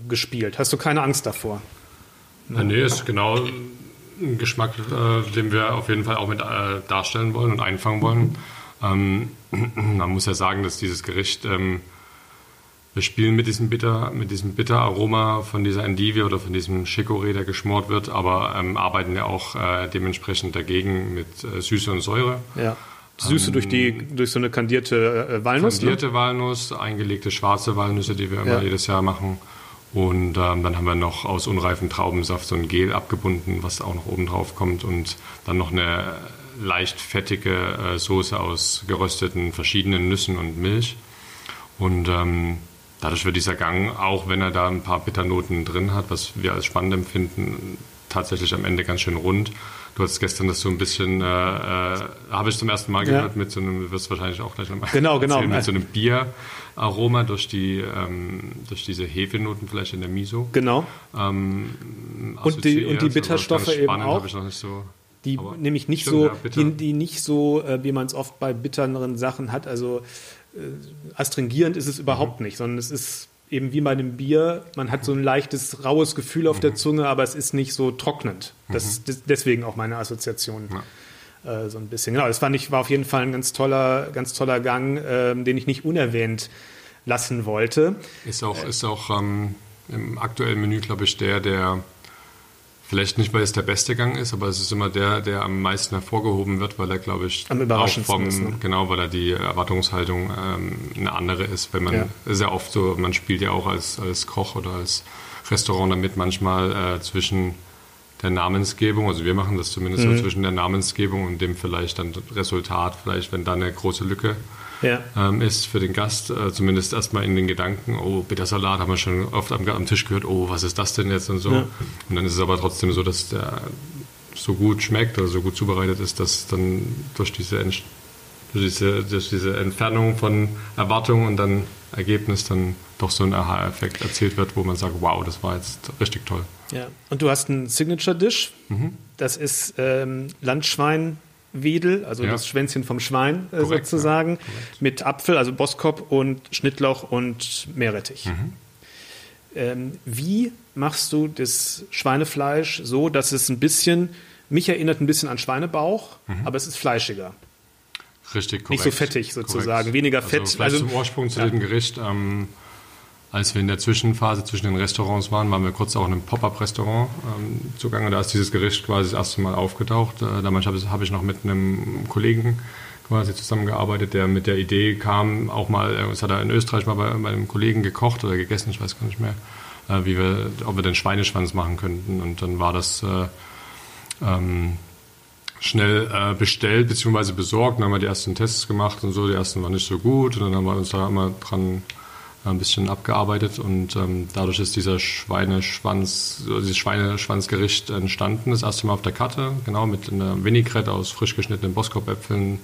gespielt. Hast du keine Angst davor?
Ja, nee, ist genau ein Geschmack, äh, den wir auf jeden Fall auch mit äh, darstellen wollen und einfangen wollen. Ähm, *clears throat* man muss ja sagen, dass dieses Gericht, ähm, wir spielen mit diesem Bitter, mit diesem Bitteraroma von dieser Endivie oder von diesem Chicorée, der geschmort wird, aber ähm, arbeiten ja auch äh, dementsprechend dagegen mit äh, Süße und Säure.
Ja. Süße durch, die, ähm, durch so eine kandierte äh, Walnuss?
Ne? Kandierte ne? Walnuss, eingelegte schwarze Walnüsse, die wir immer ja. jedes Jahr machen. Und ähm, dann haben wir noch aus unreifem Traubensaft so ein Gel abgebunden, was auch noch oben drauf kommt. Und dann noch eine leicht fettige äh, Soße aus gerösteten verschiedenen Nüssen und Milch. Und ähm, dadurch wird dieser Gang, auch wenn er da ein paar Bitternoten drin hat, was wir als spannend empfinden, tatsächlich am Ende ganz schön rund. Du hast gestern das so ein bisschen, äh, äh, habe ich zum ersten Mal gehört, ja. mit so einem, du wirst wahrscheinlich auch gleich nochmal
genau, genau.
mit so einem Bieraroma durch, die, ähm, durch diese Hefenoten vielleicht in der Miso.
Genau. Ähm, und, die, und die Bitterstoffe eben auch.
Ich noch nicht so,
die nämlich nicht stimmt, so, ja, die, die, nicht so, äh, wie man es oft bei bitteren Sachen hat. Also äh, astringierend ist es überhaupt mhm. nicht, sondern es ist eben wie bei einem Bier, man hat so ein leichtes, raues Gefühl auf mhm. der Zunge, aber es ist nicht so trocknend. Das, mhm. deswegen auch meine Assoziation. Ja. Äh, so ein bisschen. Genau, das fand ich, war auf jeden Fall ein ganz toller, ganz toller Gang, äh, den ich nicht unerwähnt lassen wollte.
Ist auch, ist auch ähm, im aktuellen Menü, glaube ich, der, der Vielleicht nicht, weil es der beste Gang ist, aber es ist immer der, der am meisten hervorgehoben wird, weil er, glaube ich,
am überraschendsten
vom, ist, ne? genau, weil er die Erwartungshaltung ähm, eine andere ist. Wenn man ja. ja oft so, man spielt ja auch als, als Koch oder als Restaurant damit manchmal äh, zwischen der Namensgebung, also wir machen das zumindest mhm. so zwischen der Namensgebung und dem vielleicht dann Resultat, vielleicht wenn da eine große Lücke ja. ähm, ist für den Gast. Äh, zumindest erstmal in den Gedanken, oh, Bittersalat haben wir schon oft am, am, Tisch gehört, oh, was ist das denn jetzt und so. Ja. Und dann ist es aber trotzdem so, dass der so gut schmeckt oder so gut zubereitet ist, dass dann durch diese, durch diese, durch diese Entfernung von Erwartung und dann Ergebnis dann doch so ein Aha-Effekt erzielt wird, wo man sagt, wow, das war jetzt richtig toll.
Ja, und du hast einen Signature-Dish. Mhm. Das ist ähm, Landschwein Wedel, also ja. das Schwänzchen vom Schwein äh, Korrekt, sozusagen, ja. mit Apfel, also Boskop und Schnittlauch und Meerrettich. Mhm. Ähm, wie machst du das Schweinefleisch so, dass es ein bisschen, mich erinnert ein bisschen an Schweinebauch, mhm. aber es ist fleischiger?
Richtig, korrekt.
Nicht so fettig sozusagen, korrekt. weniger Fett. Also,
also zum Ursprung zu ja. dem Gericht. Ähm, als wir in der Zwischenphase zwischen den Restaurants waren, waren wir kurz auch in einem Pop-Up-Restaurant ähm, zugange. Da ist dieses Gericht quasi das erste Mal aufgetaucht. Äh, damals habe hab ich noch mit einem Kollegen quasi zusammengearbeitet, der mit der Idee kam, auch mal, das hat er in Österreich mal bei, bei einem Kollegen gekocht oder gegessen, ich weiß gar nicht mehr, äh, wie wir, ob wir den Schweineschwanz machen könnten. Und dann war das äh, ähm, schnell äh, bestellt bzw. besorgt. Dann haben wir die ersten Tests gemacht und so. Die ersten waren nicht so gut. Und dann haben wir uns da immer dran äh, ein bisschen abgearbeitet und ähm, dadurch ist dieser Schweineschwanz, dieses Schweineschwanzgericht entstanden, das erste Mal auf der Karte, genau mit einer Vinaigrette aus frisch geschnittenen Boskop-Äpfeln,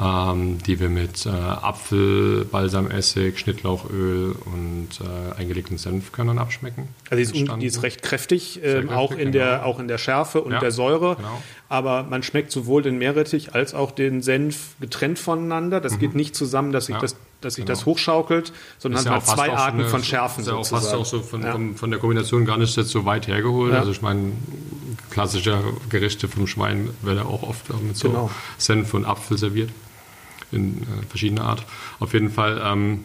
ähm, die wir mit äh, Apfel, Balsamessig, Schnittlauchöl und äh, eingelegten Senfkörnern abschmecken.
Also die ist, die ist recht kräftig, äh, kräftig auch, in genau. der, auch in der Schärfe und ja, der Säure. Genau. Aber man schmeckt sowohl den Meerrettich als auch den Senf getrennt voneinander. Das mhm. geht nicht zusammen, dass sich, ja, das, dass sich genau. das hochschaukelt, sondern man hat zwei Arten eine, von Schärfen.
Ist ja auch fast auch so von, ja. von, der Kombination gar nicht so weit hergeholt. Also ich meine, klassische Gerichte vom Schwein werden auch oft mit so genau. Senf und Apfel serviert in äh, verschiedener Art. Auf jeden Fall ähm,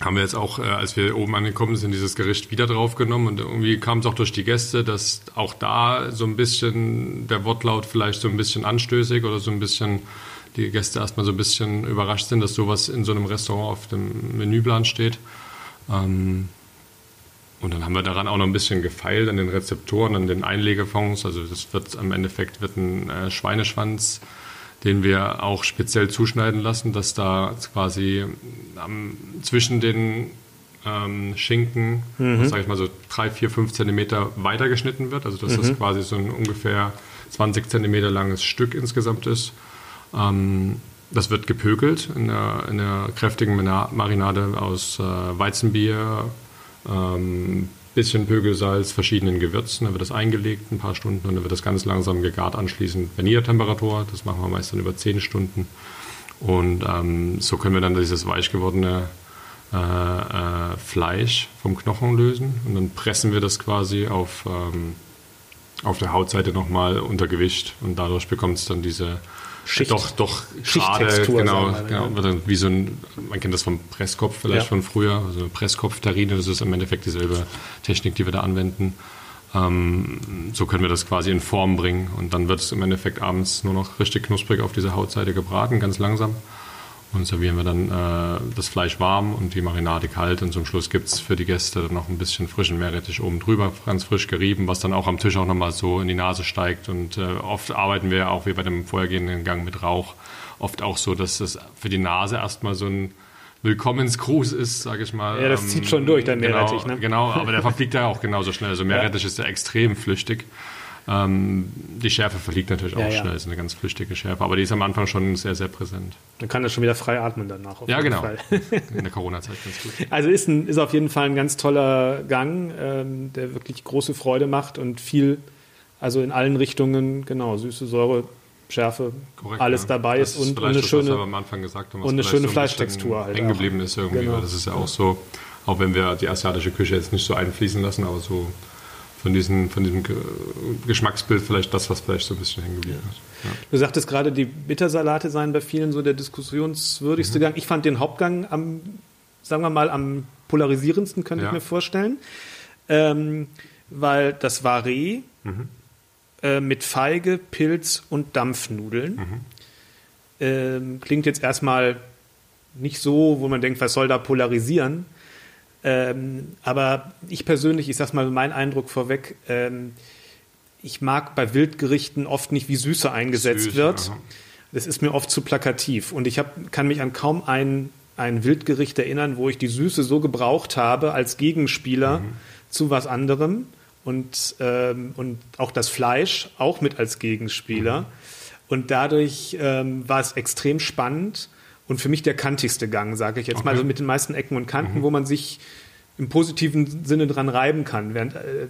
haben wir jetzt auch, äh, als wir oben angekommen sind, dieses Gericht wieder draufgenommen und irgendwie kam es auch durch die Gäste, dass auch da so ein bisschen der Wortlaut vielleicht so ein bisschen anstößig oder so ein bisschen die Gäste erstmal so ein bisschen überrascht sind, dass sowas in so einem Restaurant auf dem Menüplan steht. Ähm, und dann haben wir daran auch noch ein bisschen gefeilt an den Rezeptoren, an den Einlegefonds. Also das wird am Endeffekt wird ein äh, Schweineschwanz den wir auch speziell zuschneiden lassen, dass da quasi ähm, zwischen den ähm, Schinken, mhm. sage ich mal so drei, vier, fünf Zentimeter weiter geschnitten wird. Also dass mhm. das quasi so ein ungefähr 20 Zentimeter langes Stück insgesamt ist. Ähm, das wird gepökelt in einer, in einer kräftigen Marinade aus äh, Weizenbier, ähm, bisschen Pögelsalz, verschiedenen Gewürzen. Dann wird das eingelegt ein paar Stunden und dann wird das ganz langsam gegart anschließend bei Niedertemperatur. Das machen wir meist dann über zehn Stunden. Und ähm, so können wir dann dieses weich gewordene äh, äh, Fleisch vom Knochen lösen und dann pressen wir das quasi auf, ähm, auf der Hautseite nochmal unter Gewicht und dadurch bekommt es dann diese Schicht, doch, doch gerade, genau, genau ja. wie so ein, man kennt das vom Presskopf vielleicht ja. von früher, also eine Presskopftarine, das ist im Endeffekt dieselbe Technik, die wir da anwenden. Ähm, so können wir das quasi in Form bringen und dann wird es im Endeffekt abends nur noch richtig knusprig auf dieser Hautseite gebraten, ganz langsam und servieren wir dann äh, das Fleisch warm und die Marinade kalt und zum Schluss gibt es für die Gäste dann noch ein bisschen frischen Meerrettich oben drüber, ganz frisch gerieben, was dann auch am Tisch auch nochmal so in die Nase steigt und äh, oft arbeiten wir auch wie bei dem vorhergehenden Gang mit Rauch, oft auch so, dass es für die Nase erstmal so ein Willkommensgruß ist, sage ich mal.
Ja, das ähm, zieht schon durch, dein
genau,
Meerrettich, ne?
Genau, aber der *laughs* verfliegt ja auch genauso schnell. Also Meerrettich ja. ist ja extrem flüchtig. Ähm, die Schärfe verliegt natürlich auch ja, schnell, ist eine ganz flüchtige Schärfe, aber die ist am Anfang schon sehr, sehr präsent.
Dann kann er schon wieder frei atmen danach.
ja, genau. *laughs* In der Corona-Zeit ganz gut. *laughs*
Also ist, ein, ist auf jeden Fall ein ganz toller Gang, ähm, der wirklich große Freude macht und viel, also in allen Richtungen, genau, süße Säure, Schärfe, Korrekt, alles ja. dabei ist, ist und, eine das, schöne,
am Anfang gesagt haben,
und eine schöne so Fleischtextur
halt. Hängen geblieben ist irgendwie, genau. weil das ist ja auch so, auch wenn wir die asiatische Küche jetzt nicht so einfließen lassen, aber so von, diesen, von diesem Geschmacksbild vielleicht das, was vielleicht so ein bisschen hängen geblieben ist.
Ja. Du sagtest gerade, die Bittersalate seien bei vielen so der diskussionswürdigste mhm. Gang. Ich fand den Hauptgang am, sagen wir mal, am polarisierendsten, könnte ja. ich mir vorstellen. Ähm, weil das war Reh mhm. äh, mit Feige, Pilz und Dampfnudeln. Mhm. Ähm, klingt jetzt erstmal nicht so, wo man denkt, was soll da polarisieren? Ähm, aber ich persönlich, ich sag mal mein Eindruck vorweg, ähm, ich mag bei Wildgerichten oft nicht, wie Süße eingesetzt Süß, wird. Aha. Das ist mir oft zu plakativ. Und ich hab, kann mich an kaum ein, ein Wildgericht erinnern, wo ich die Süße so gebraucht habe als Gegenspieler mhm. zu was anderem. Und, ähm, und auch das Fleisch auch mit als Gegenspieler. Mhm. Und dadurch ähm, war es extrem spannend und für mich der kantigste Gang, sage ich jetzt okay. mal, so mit den meisten Ecken und Kanten, mhm. wo man sich im positiven Sinne dran reiben kann, während, äh,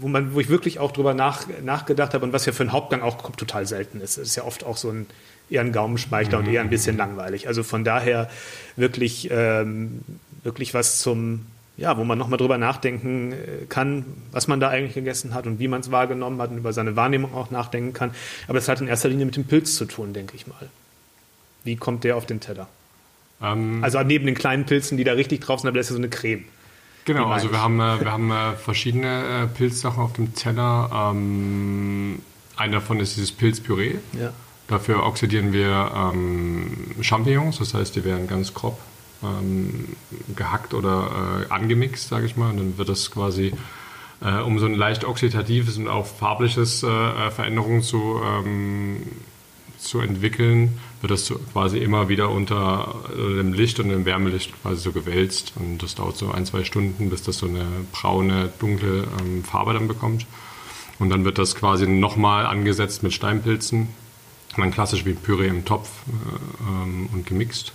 wo, man, wo ich wirklich auch drüber nach, nachgedacht habe und was ja für einen Hauptgang auch total selten ist. Es ist ja oft auch so ein eher ein Gaumenschmeichler mhm. und eher ein bisschen langweilig. Also von daher wirklich, ähm, wirklich was zum, ja, wo man nochmal drüber nachdenken äh, kann, was man da eigentlich gegessen hat und wie man es wahrgenommen hat und über seine Wahrnehmung auch nachdenken kann. Aber das hat in erster Linie mit dem Pilz zu tun, denke ich mal. Wie kommt der auf den Teller? Ähm, also neben den kleinen Pilzen, die da richtig drauf sind, aber das ist ja so eine Creme.
Genau, also wir haben, äh, *laughs* wir haben äh, verschiedene äh, Pilzsachen auf dem Teller. Ähm, einer davon ist dieses Pilzpüree. Ja. Dafür oxidieren wir ähm, Champignons, das heißt, die werden ganz grob ähm, gehackt oder äh, angemixt, sage ich mal. Und dann wird das quasi, äh, um so ein leicht oxidatives und auch farbliches äh, Veränderungen zu, ähm, zu entwickeln, wird das so quasi immer wieder unter dem Licht und dem Wärmelicht quasi so gewälzt. Und das dauert so ein, zwei Stunden, bis das so eine braune, dunkle ähm, Farbe dann bekommt. Und dann wird das quasi nochmal angesetzt mit Steinpilzen. Dann klassisch wie Püree im Topf äh, ähm, und gemixt.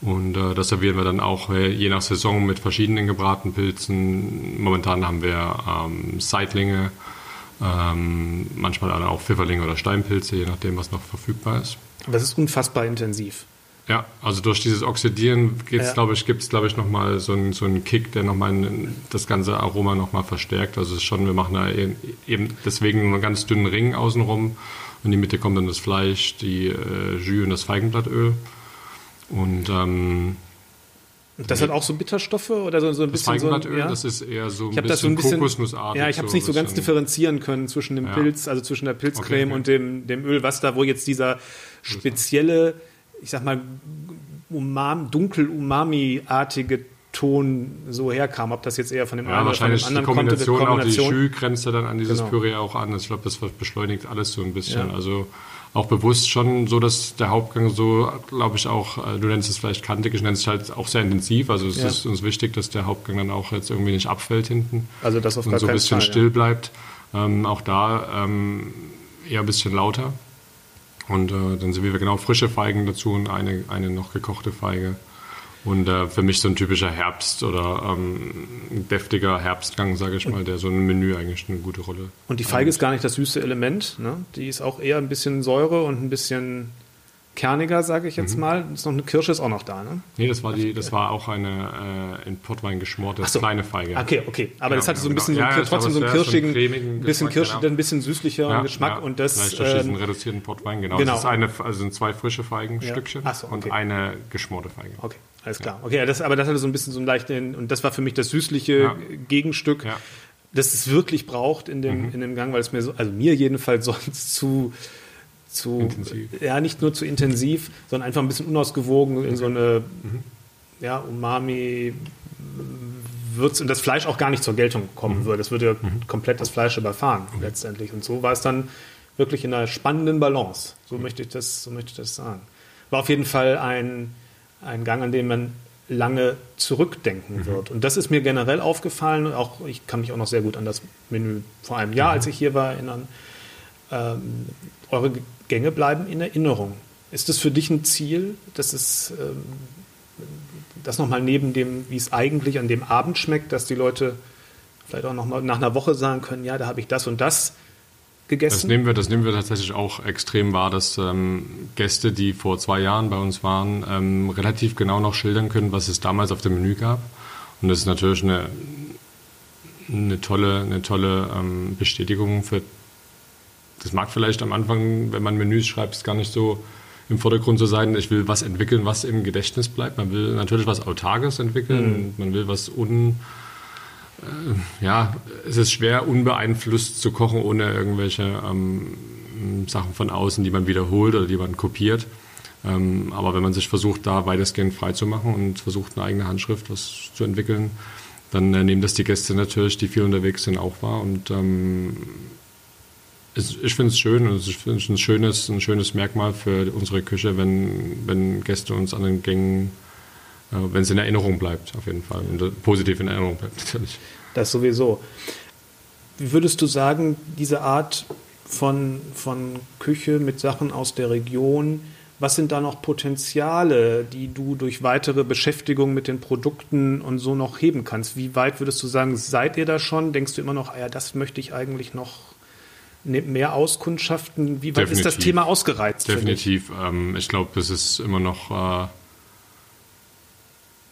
Und äh, das servieren wir dann auch äh, je nach Saison mit verschiedenen gebratenen Pilzen. Momentan haben wir ähm, Seitlinge, ähm, manchmal auch Pfifferlinge oder Steinpilze, je nachdem, was noch verfügbar ist.
Aber es ist unfassbar intensiv.
Ja, also durch dieses Oxidieren ja. glaube ich, gibt es, glaube ich, nochmal so einen, so einen Kick, der nochmal das ganze Aroma nochmal verstärkt. Also es ist schon, wir machen da eben deswegen einen ganz dünnen Ring außenrum. In die Mitte kommt dann das Fleisch, die äh, Jus und das Feigenblattöl. Und ähm,
das hat auch so Bitterstoffe oder so, so ein
das
bisschen
so ein, ja? das ist eher so ein, bisschen, so ein bisschen Kokosnussartig.
Ja, ich habe es nicht so ganz differenzieren können zwischen dem ja. Pilz, also zwischen der Pilzcreme okay, okay. und dem, dem Öl, was da, wo jetzt dieser spezielle, ich sag mal, umam, dunkel umami-artige Ton so herkam, ob das jetzt eher von dem
ja, einen oder von dem anderen die Kombination, kommt. Kombination. Auch die Jus grenzt ja dann an dieses genau. Püree auch an. Ich glaube, das beschleunigt alles so ein bisschen. Ja. Also auch bewusst schon so, dass der Hauptgang so, glaube ich, auch, äh, du nennst es vielleicht kantig, ich nenne es halt auch sehr intensiv. Also es ja. ist uns wichtig, dass der Hauptgang dann auch jetzt irgendwie nicht abfällt hinten.
Also das auf
und so ein bisschen Fall, still bleibt. Ähm, auch da ähm, eher ein bisschen lauter. Und äh, dann sind wir genau frische Feigen dazu und eine, eine noch gekochte Feige. Und äh, für mich so ein typischer Herbst oder ähm, deftiger Herbstgang, sage ich mal, der so ein Menü eigentlich eine gute Rolle.
Und die Feige ist gar nicht das süße Element, ne? Die ist auch eher ein bisschen Säure und ein bisschen kerniger, sage ich jetzt mhm. mal. Ist noch eine Kirsche ist auch noch da, ne?
Nee, das war die, das war auch eine äh, in Portwein geschmorte so. kleine Feige.
Okay, okay. Aber genau, das hatte so ein bisschen genau. so, ja, trotzdem so einen kirschigen, ein bisschen Kirsche, genau. ein bisschen süßlicheren ja, Geschmack ja, und das.
Vielleicht durch diesen ähm, reduzierten Portwein, genau. genau. Das ist eine, also sind zwei frische Feigenstückchen so, okay. und eine geschmorte Feige.
Okay. Alles klar. Okay, das, aber das hatte so ein bisschen so einen leichten, und das war für mich das süßliche Gegenstück, das es wirklich braucht in dem, mhm. in dem Gang, weil es mir so, also mir jedenfalls *laughs* sonst zu zu, intensiv. ja, nicht nur zu intensiv, sondern einfach ein bisschen unausgewogen in so eine, mhm. ja, Umami, Würz und das Fleisch auch gar nicht zur Geltung kommen mhm. würde. Es würde mhm. komplett das Fleisch überfahren okay. letztendlich. Und so war es dann wirklich in einer spannenden Balance. So mhm. möchte ich das, so möchte ich das sagen. War auf jeden Fall ein, ein Gang, an dem man lange zurückdenken mhm. wird. Und das ist mir generell aufgefallen. Auch ich kann mich auch noch sehr gut an das Menü vor einem Jahr, mhm. als ich hier war, erinnern. Ähm, eure Gänge bleiben in Erinnerung. Ist das für dich ein Ziel, dass es ähm, das nochmal neben dem, wie es eigentlich an dem Abend schmeckt, dass die Leute vielleicht auch nochmal nach einer Woche sagen können, ja, da habe ich das und das gegessen?
Das nehmen wir, das nehmen wir tatsächlich auch extrem wahr, dass ähm, Gäste, die vor zwei Jahren bei uns waren, ähm, relativ genau noch schildern können, was es damals auf dem Menü gab. Und das ist natürlich eine, eine tolle, eine tolle ähm, Bestätigung für das mag vielleicht am Anfang, wenn man Menüs schreibt, gar nicht so im Vordergrund zu sein, ich will was entwickeln, was im Gedächtnis bleibt. Man will natürlich was Autarkes entwickeln, mhm. man will was un... Äh, ja, es ist schwer, unbeeinflusst zu kochen, ohne irgendwelche ähm, Sachen von außen, die man wiederholt oder die man kopiert. Ähm, aber wenn man sich versucht, da weitestgehend frei zu machen und versucht, eine eigene Handschrift was zu entwickeln, dann äh, nehmen das die Gäste natürlich, die viel unterwegs sind, auch wahr. Und ähm, ich finde es schön und ich finde es ein ein schönes Merkmal für unsere Küche, wenn, wenn Gäste uns an den Gängen, äh, wenn es in Erinnerung bleibt, auf jeden Fall. Und positiv in Erinnerung bleibt, *laughs* natürlich.
Das sowieso. Wie würdest du sagen, diese Art von, von Küche mit Sachen aus der Region, was sind da noch Potenziale, die du durch weitere Beschäftigung mit den Produkten und so noch heben kannst? Wie weit würdest du sagen, seid ihr da schon? Denkst du immer noch, ah ja, das möchte ich eigentlich noch mehr Auskundschaften? Wie weit Definitiv. ist das Thema ausgereizt?
Definitiv. Ähm, ich glaube, es ist immer noch äh,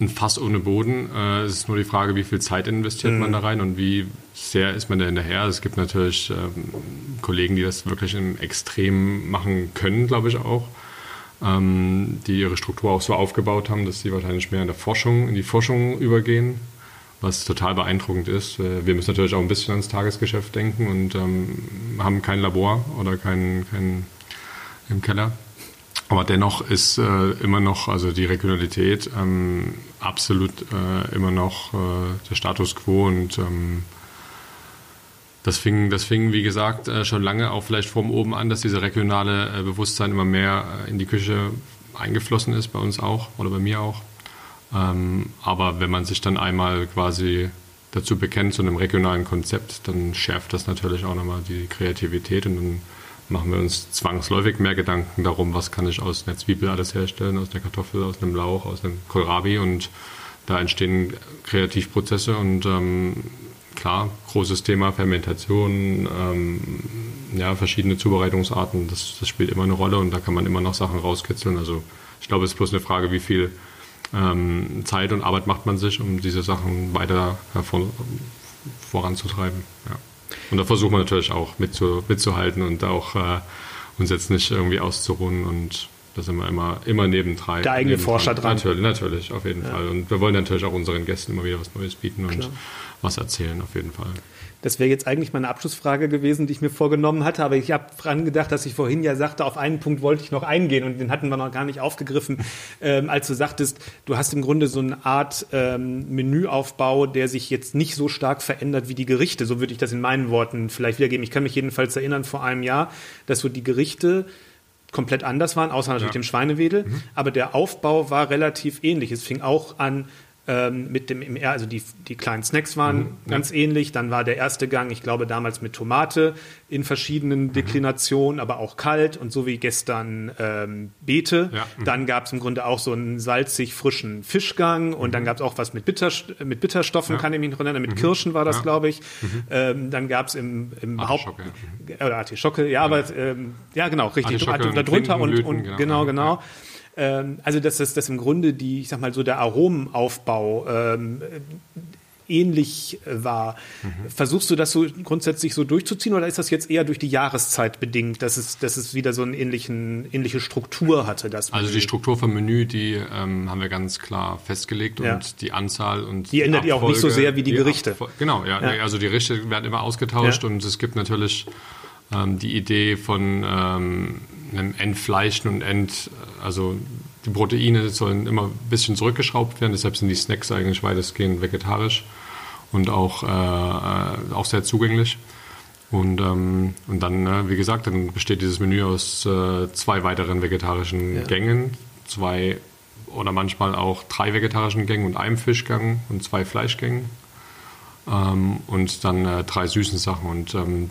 ein Fass ohne Boden. Äh, es ist nur die Frage, wie viel Zeit investiert mhm. man da rein und wie sehr ist man da hinterher. Es gibt natürlich ähm, Kollegen, die das wirklich im Extrem machen können, glaube ich auch. Ähm, die ihre Struktur auch so aufgebaut haben, dass sie wahrscheinlich mehr in der Forschung, in die Forschung übergehen was total beeindruckend ist. Äh, wir müssen natürlich auch ein bisschen ans Tagesgeschäft denken und ähm, haben kein Labor oder kein, kein im Keller. Aber dennoch ist äh, immer noch, also die Regionalität ähm, absolut äh, immer noch äh, der Status quo und ähm, das fing, das fing, wie gesagt, äh, schon lange auch vielleicht vom oben an, dass diese regionale äh, Bewusstsein immer mehr in die Küche eingeflossen ist, bei uns auch oder bei mir auch. Ähm, aber wenn man sich dann einmal quasi dazu bekennt, zu einem regionalen Konzept, dann schärft das natürlich auch nochmal die Kreativität und dann machen wir uns zwangsläufig mehr Gedanken darum, was kann ich aus einer Zwiebel alles herstellen, aus einer Kartoffel, aus einem Lauch, aus einem Kohlrabi und da entstehen Kreativprozesse und ähm, klar, großes Thema Fermentation, ähm, ja, verschiedene Zubereitungsarten, das, das, spielt immer eine Rolle und da kann man immer noch Sachen rauskitzeln. Also ich glaube, es ist bloß eine Frage, wie viel ähm, Zeit und Arbeit macht man sich, um diese Sachen weiter hervor, voranzutreiben. Ja. Und da versuchen wir natürlich auch mitzu, mitzuhalten und auch äh, uns jetzt nicht irgendwie auszuruhen und da sind wir immer, immer nebendran.
Der eigene Forscher dran.
Natürlich, natürlich, auf jeden ja. Fall. Und wir wollen natürlich auch unseren Gästen immer wieder was Neues bieten und Klar. was erzählen, auf jeden Fall.
Das wäre jetzt eigentlich meine Abschlussfrage gewesen, die ich mir vorgenommen hatte, aber ich habe dran gedacht, dass ich vorhin ja sagte, auf einen Punkt wollte ich noch eingehen und den hatten wir noch gar nicht aufgegriffen, *laughs* ähm, als du sagtest, du hast im Grunde so eine Art ähm, Menüaufbau, der sich jetzt nicht so stark verändert wie die Gerichte. So würde ich das in meinen Worten vielleicht wiedergeben. Ich kann mich jedenfalls erinnern vor einem Jahr, dass so die Gerichte komplett anders waren, außer natürlich ja. dem Schweinewedel, mhm. aber der Aufbau war relativ ähnlich. Es fing auch an ähm, mit dem also die, die kleinen Snacks waren mhm, ganz ja. ähnlich. Dann war der erste Gang, ich glaube damals mit Tomate in verschiedenen mhm. Deklinationen, aber auch kalt und so wie gestern ähm, Beete. Ja. Mhm. Dann gab es im Grunde auch so einen salzig frischen Fischgang und dann mhm. gab es auch was mit, Bitter, mit Bitterstoffen, ja. kann ich mich noch erinnern. Mit mhm. Kirschen war das, glaube ich. Mhm. Ähm, dann gab es im, im Haupt... Oder Artischocke, ja, aber ähm, ja genau, richtig. Darunter und, und genau, genau. genau. Ähm, also dass das dass im Grunde die, ich sag mal so der Aromenaufbau ähm, ähnlich war. Mhm. Versuchst du das so grundsätzlich so durchzuziehen oder ist das jetzt eher durch die Jahreszeit bedingt, dass es, dass es wieder so eine ähnlichen, ähnliche Struktur hatte? Das
also die Struktur vom Menü, die ähm, haben wir ganz klar festgelegt ja. und die Anzahl und
die ändert ihr auch nicht so sehr wie die, die Gerichte.
Abfol genau, ja, ja, also die Gerichte werden immer ausgetauscht ja. und es gibt natürlich ähm, die Idee von ähm, einem Entfleischen und Ent, also die Proteine sollen immer ein bisschen zurückgeschraubt werden, deshalb sind die Snacks eigentlich weitestgehend vegetarisch und auch, äh, äh auch sehr zugänglich. Und, ähm, und dann, äh, wie gesagt, dann besteht dieses Menü aus äh, zwei weiteren vegetarischen ja. Gängen, zwei oder manchmal auch drei vegetarischen Gängen und einem Fischgang und zwei Fleischgängen ähm, und dann äh, drei süßen Sachen. Und ähm,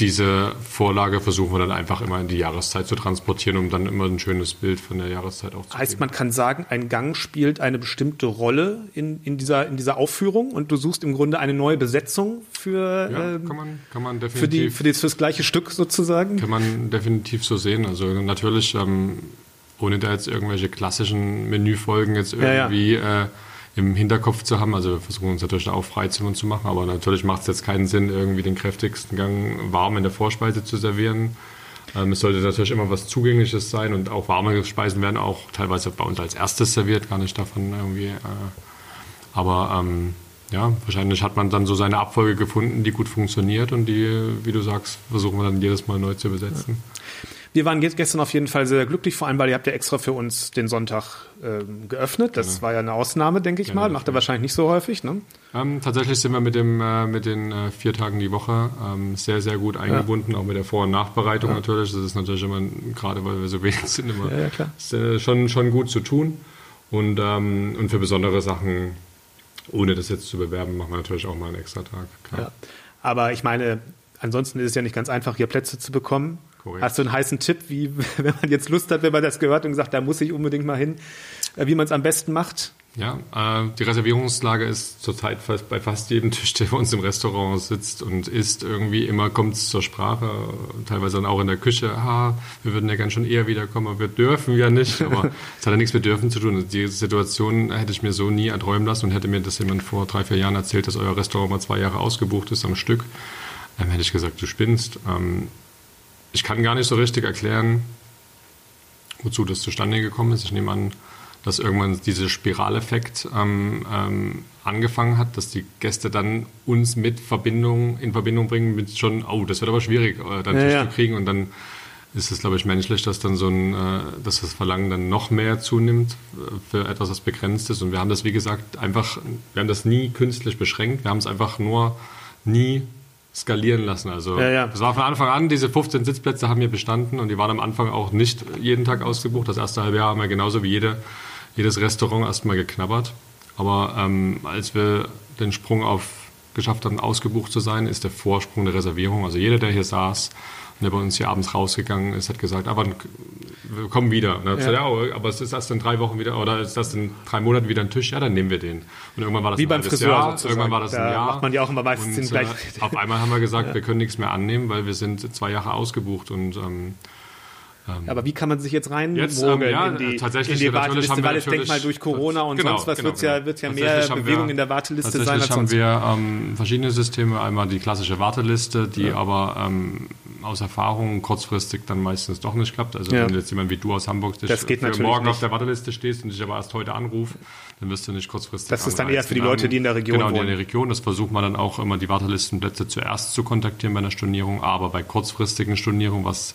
diese Vorlage versuchen wir dann einfach immer in die Jahreszeit zu transportieren, um dann immer ein schönes Bild von der Jahreszeit auch zu
Heißt, man kann sagen, ein Gang spielt eine bestimmte Rolle in, in, dieser, in dieser Aufführung und du suchst im Grunde eine neue Besetzung für,
ja, ähm, kann man, kann man definitiv,
für, die, für, das, für das gleiche Stück sozusagen?
Kann man definitiv so sehen. Also natürlich, ähm, ohne da jetzt irgendwelche klassischen Menüfolgen jetzt irgendwie ja, ja. Äh, im Hinterkopf zu haben. Also wir versuchen uns natürlich auch Freizimmer zu machen, aber natürlich macht es jetzt keinen Sinn, irgendwie den kräftigsten Gang warm in der Vorspeise zu servieren. Ähm, es sollte natürlich immer was Zugängliches sein und auch warme Speisen werden auch teilweise bei uns als erstes serviert, gar nicht davon irgendwie. Äh, aber ähm, ja, wahrscheinlich hat man dann so seine Abfolge gefunden, die gut funktioniert und die, wie du sagst, versuchen wir dann jedes Mal neu zu besetzen.
Ja. Wir waren gestern auf jeden Fall sehr glücklich, vor allem, weil ihr habt ja extra für uns den Sonntag ähm, geöffnet. Das genau. war ja eine Ausnahme, denke ich genau, mal. Macht ihr wahrscheinlich nicht so häufig, ne?
Ähm, tatsächlich sind wir mit, dem, äh, mit den äh, vier Tagen die Woche ähm, sehr, sehr gut eingebunden, ja. auch mit der Vor- und Nachbereitung ja. natürlich. Das ist natürlich immer, gerade weil wir so wenig sind, immer ja, ist, äh, schon, schon gut zu tun. Und, ähm, und für besondere Sachen, ohne das jetzt zu bewerben, machen wir natürlich auch mal einen extra Tag.
Klar. Aber ich meine, ansonsten ist es ja nicht ganz einfach, hier Plätze zu bekommen. Korrekt. Hast du einen heißen Tipp, wie, *laughs* wenn man jetzt Lust hat, wenn man das gehört und sagt, da muss ich unbedingt mal hin, äh, wie man es am besten macht?
Ja, äh, die Reservierungslage ist zurzeit fast bei fast jedem Tisch, der bei uns im Restaurant sitzt und isst, irgendwie immer kommt es zur Sprache, teilweise dann auch in der Küche, ah, wir würden ja ganz schon eher wiederkommen, aber wir dürfen ja nicht, *laughs* aber es hat ja nichts mit dürfen zu tun. Die Situation hätte ich mir so nie erträumen lassen und hätte mir das jemand vor drei, vier Jahren erzählt, dass euer Restaurant mal zwei Jahre ausgebucht ist am Stück, dann hätte ich gesagt, du spinnst. Ähm, ich kann gar nicht so richtig erklären, wozu das zustande gekommen ist. Ich nehme an, dass irgendwann dieser Spiraleffekt ähm, ähm, angefangen hat, dass die Gäste dann uns mit Verbindung in Verbindung bringen mit schon, oh, das wird aber schwierig, äh, dann ja, ja. zu kriegen und dann ist es, glaube ich, menschlich, dass dann so ein, äh, dass das Verlangen dann noch mehr zunimmt äh, für etwas, was begrenzt ist. Und wir haben das, wie gesagt, einfach, wir haben das nie künstlich beschränkt. Wir haben es einfach nur nie skalieren lassen. Also
Ja, ja.
das war von Anfang an, diese 15 Sitzplätze haben wir bestanden und die waren am Anfang auch nicht jeden Tag ausgebucht. Das erste halbe Jahr haben wir genauso wie jede, jedes Restaurant erstmal geknabbert. Aber ähm, als wir den Sprung auf geschafft haben, ausgebucht zu sein, ist der Vorsprung der Reservierung. Also jeder, der hier saß der bei uns hier abends rausgegangen ist, hat gesagt, aber wir kommen wieder. Und er hat gesagt, ja, aber es ist erst in drei Wochen wieder, oder ist das in drei Monaten wieder ein Tisch? Ja, dann nehmen wir den. Und irgendwann war das
Wie
ein
beim Friseur
Jahr,
sozusagen.
irgendwann war das
Da
ein Jahr.
macht man ja auch immer meistens
und,
gleichen-
Äh, auf einmal haben wir gesagt, wir können nichts mehr annehmen, weil wir sind zwei Jahre ausgebucht und ähm,
Aber wie kann man sich jetzt reinmogeln
Jetzt, ähm, ja,
in die,
tatsächlich,
in die Warteliste?
haben wir
Weil jetzt denk
natürlich-
mal durch Corona und
Genau,
sonst was
genau,
wird's ja,
genau.
wird ja mehr
haben
Bewegung
wir-
in der Warteliste sein
Tatsächlich
als
haben
sonst.
wir ähm, verschiedene Systeme. Einmal die klassische Warteliste, die aber ähm, aus Erfahrung kurzfristig dann meistens doch nicht klappt. Also
Ja.
wenn jetzt jemand wie du aus Hamburg dich
Das geht
für morgen
nicht.
auf der Warteliste stehst und dich aber erst heute anruft, dann wirst du nicht kurzfristig
Das ist dann eher für die Leute, die in der Region
Genau, die in
wohnen.
der Region. Das versucht man dann auch immer, die Wartelistenplätze zuerst zu kontaktieren bei einer Stornierung, aber bei kurzfristigen Stornierungen, was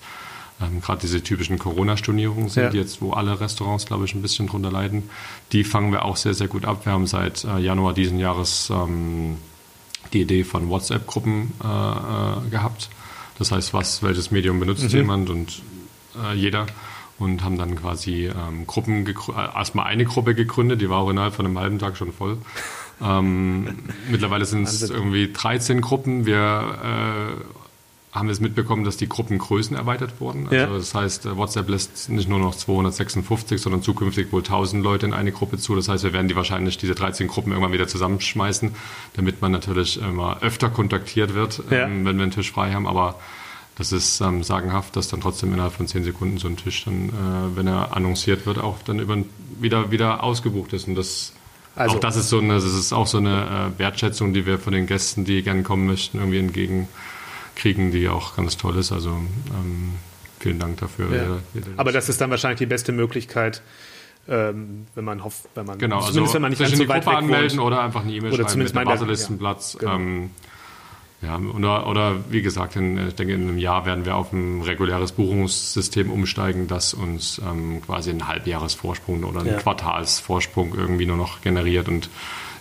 ähm, gerade diese typischen Corona-Stornierungen sind,
Ja.
jetzt, wo alle Restaurants, glaube ich, ein bisschen drunter leiden, die fangen wir auch sehr, sehr gut ab. Wir haben seit äh, Januar diesen Jahres ähm, die Idee von WhatsApp-Gruppen äh, äh, gehabt. Das heißt, was, welches Medium benutzt jemand und äh, jeder und haben dann quasi ähm, Gruppen äh, erstmal eine Gruppe gegründet, die war auch innerhalb von einem halben Tag schon voll. Ähm, mittlerweile sind es irgendwie 13 Gruppen. Wir äh, haben jetzt mitbekommen, dass die Gruppengrößen erweitert wurden. Also
Ja.
das heißt, äh, WhatsApp lässt nicht nur noch 256, sondern zukünftig wohl 1000 Leute in eine Gruppe zu. Das heißt, wir werden die wahrscheinlich diese 13 Gruppen irgendwann wieder zusammenschmeißen, damit man natürlich immer öfter kontaktiert wird,
Ja.
ähm, wenn wir einen Tisch frei haben. Aber das ist ähm, sagenhaft, dass dann trotzdem innerhalb von 10 Sekunden so ein Tisch dann, äh, wenn er annonciert wird, auch dann über, wieder, wieder ausgebucht ist. Und das,
Also-
auch das ist so eine, das ist auch so eine äh, Wertschätzung, die wir von den Gästen, die gern kommen möchten, irgendwie entgegenkriegen, die auch ganz toll ist. Also ähm, vielen Dank dafür.
Ja.
Jeder- jeder-
Aber das ist dann wahrscheinlich die beste Möglichkeit, ähm, wenn man hofft, wenn man
Genau, also
zumindest wenn man nicht ganz
in
so
die
weit
Gruppe
weg
anmelden
wohnt.
oder einfach eine E-Mail schreiben
zumindest
mit Wartelistenplatz.
ja, genau.
ähm, ja, oder, oder wie gesagt, in, ich denke, in einem Jahr werden wir auf ein reguläres Buchungssystem umsteigen, das uns ähm, quasi einen Halbjahresvorsprung oder einen
Ja.
Quartalsvorsprung irgendwie nur noch generiert und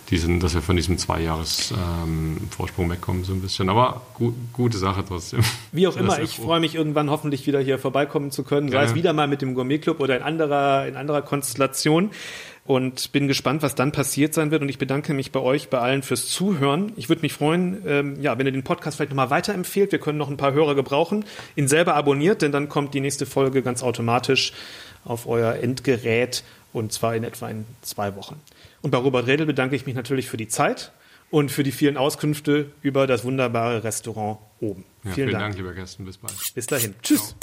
diesen, dass wir von diesem Zweijahres-Vorsprung ähm, Vorsprung wegkommen, so ein bisschen. Aber gu gute Sache trotzdem.
Wie auch immer, ich freue mich irgendwann hoffentlich wieder hier vorbeikommen zu können, sei
Gerne.
es wieder mal mit dem Gourmet-Club oder in anderer, in anderer Konstellation. Und bin gespannt, was dann passiert sein wird. Und ich bedanke mich bei euch, bei allen fürs Zuhören. Ich würde mich freuen, ähm, ja, wenn ihr den Podcast vielleicht nochmal weiterempfehlt. Wir können noch ein paar Hörer gebrauchen. Ihn selber abonniert, denn dann kommt die nächste Folge ganz automatisch auf euer Endgerät und zwar in etwa in zwei Wochen. Und bei Robert Redl bedanke ich mich natürlich für die Zeit und für die vielen Auskünfte über das wunderbare Restaurant oben.
Ja,
vielen,
vielen
Dank.
Dank, lieber Gästen. Bis bald.
Bis dahin. Tschüss.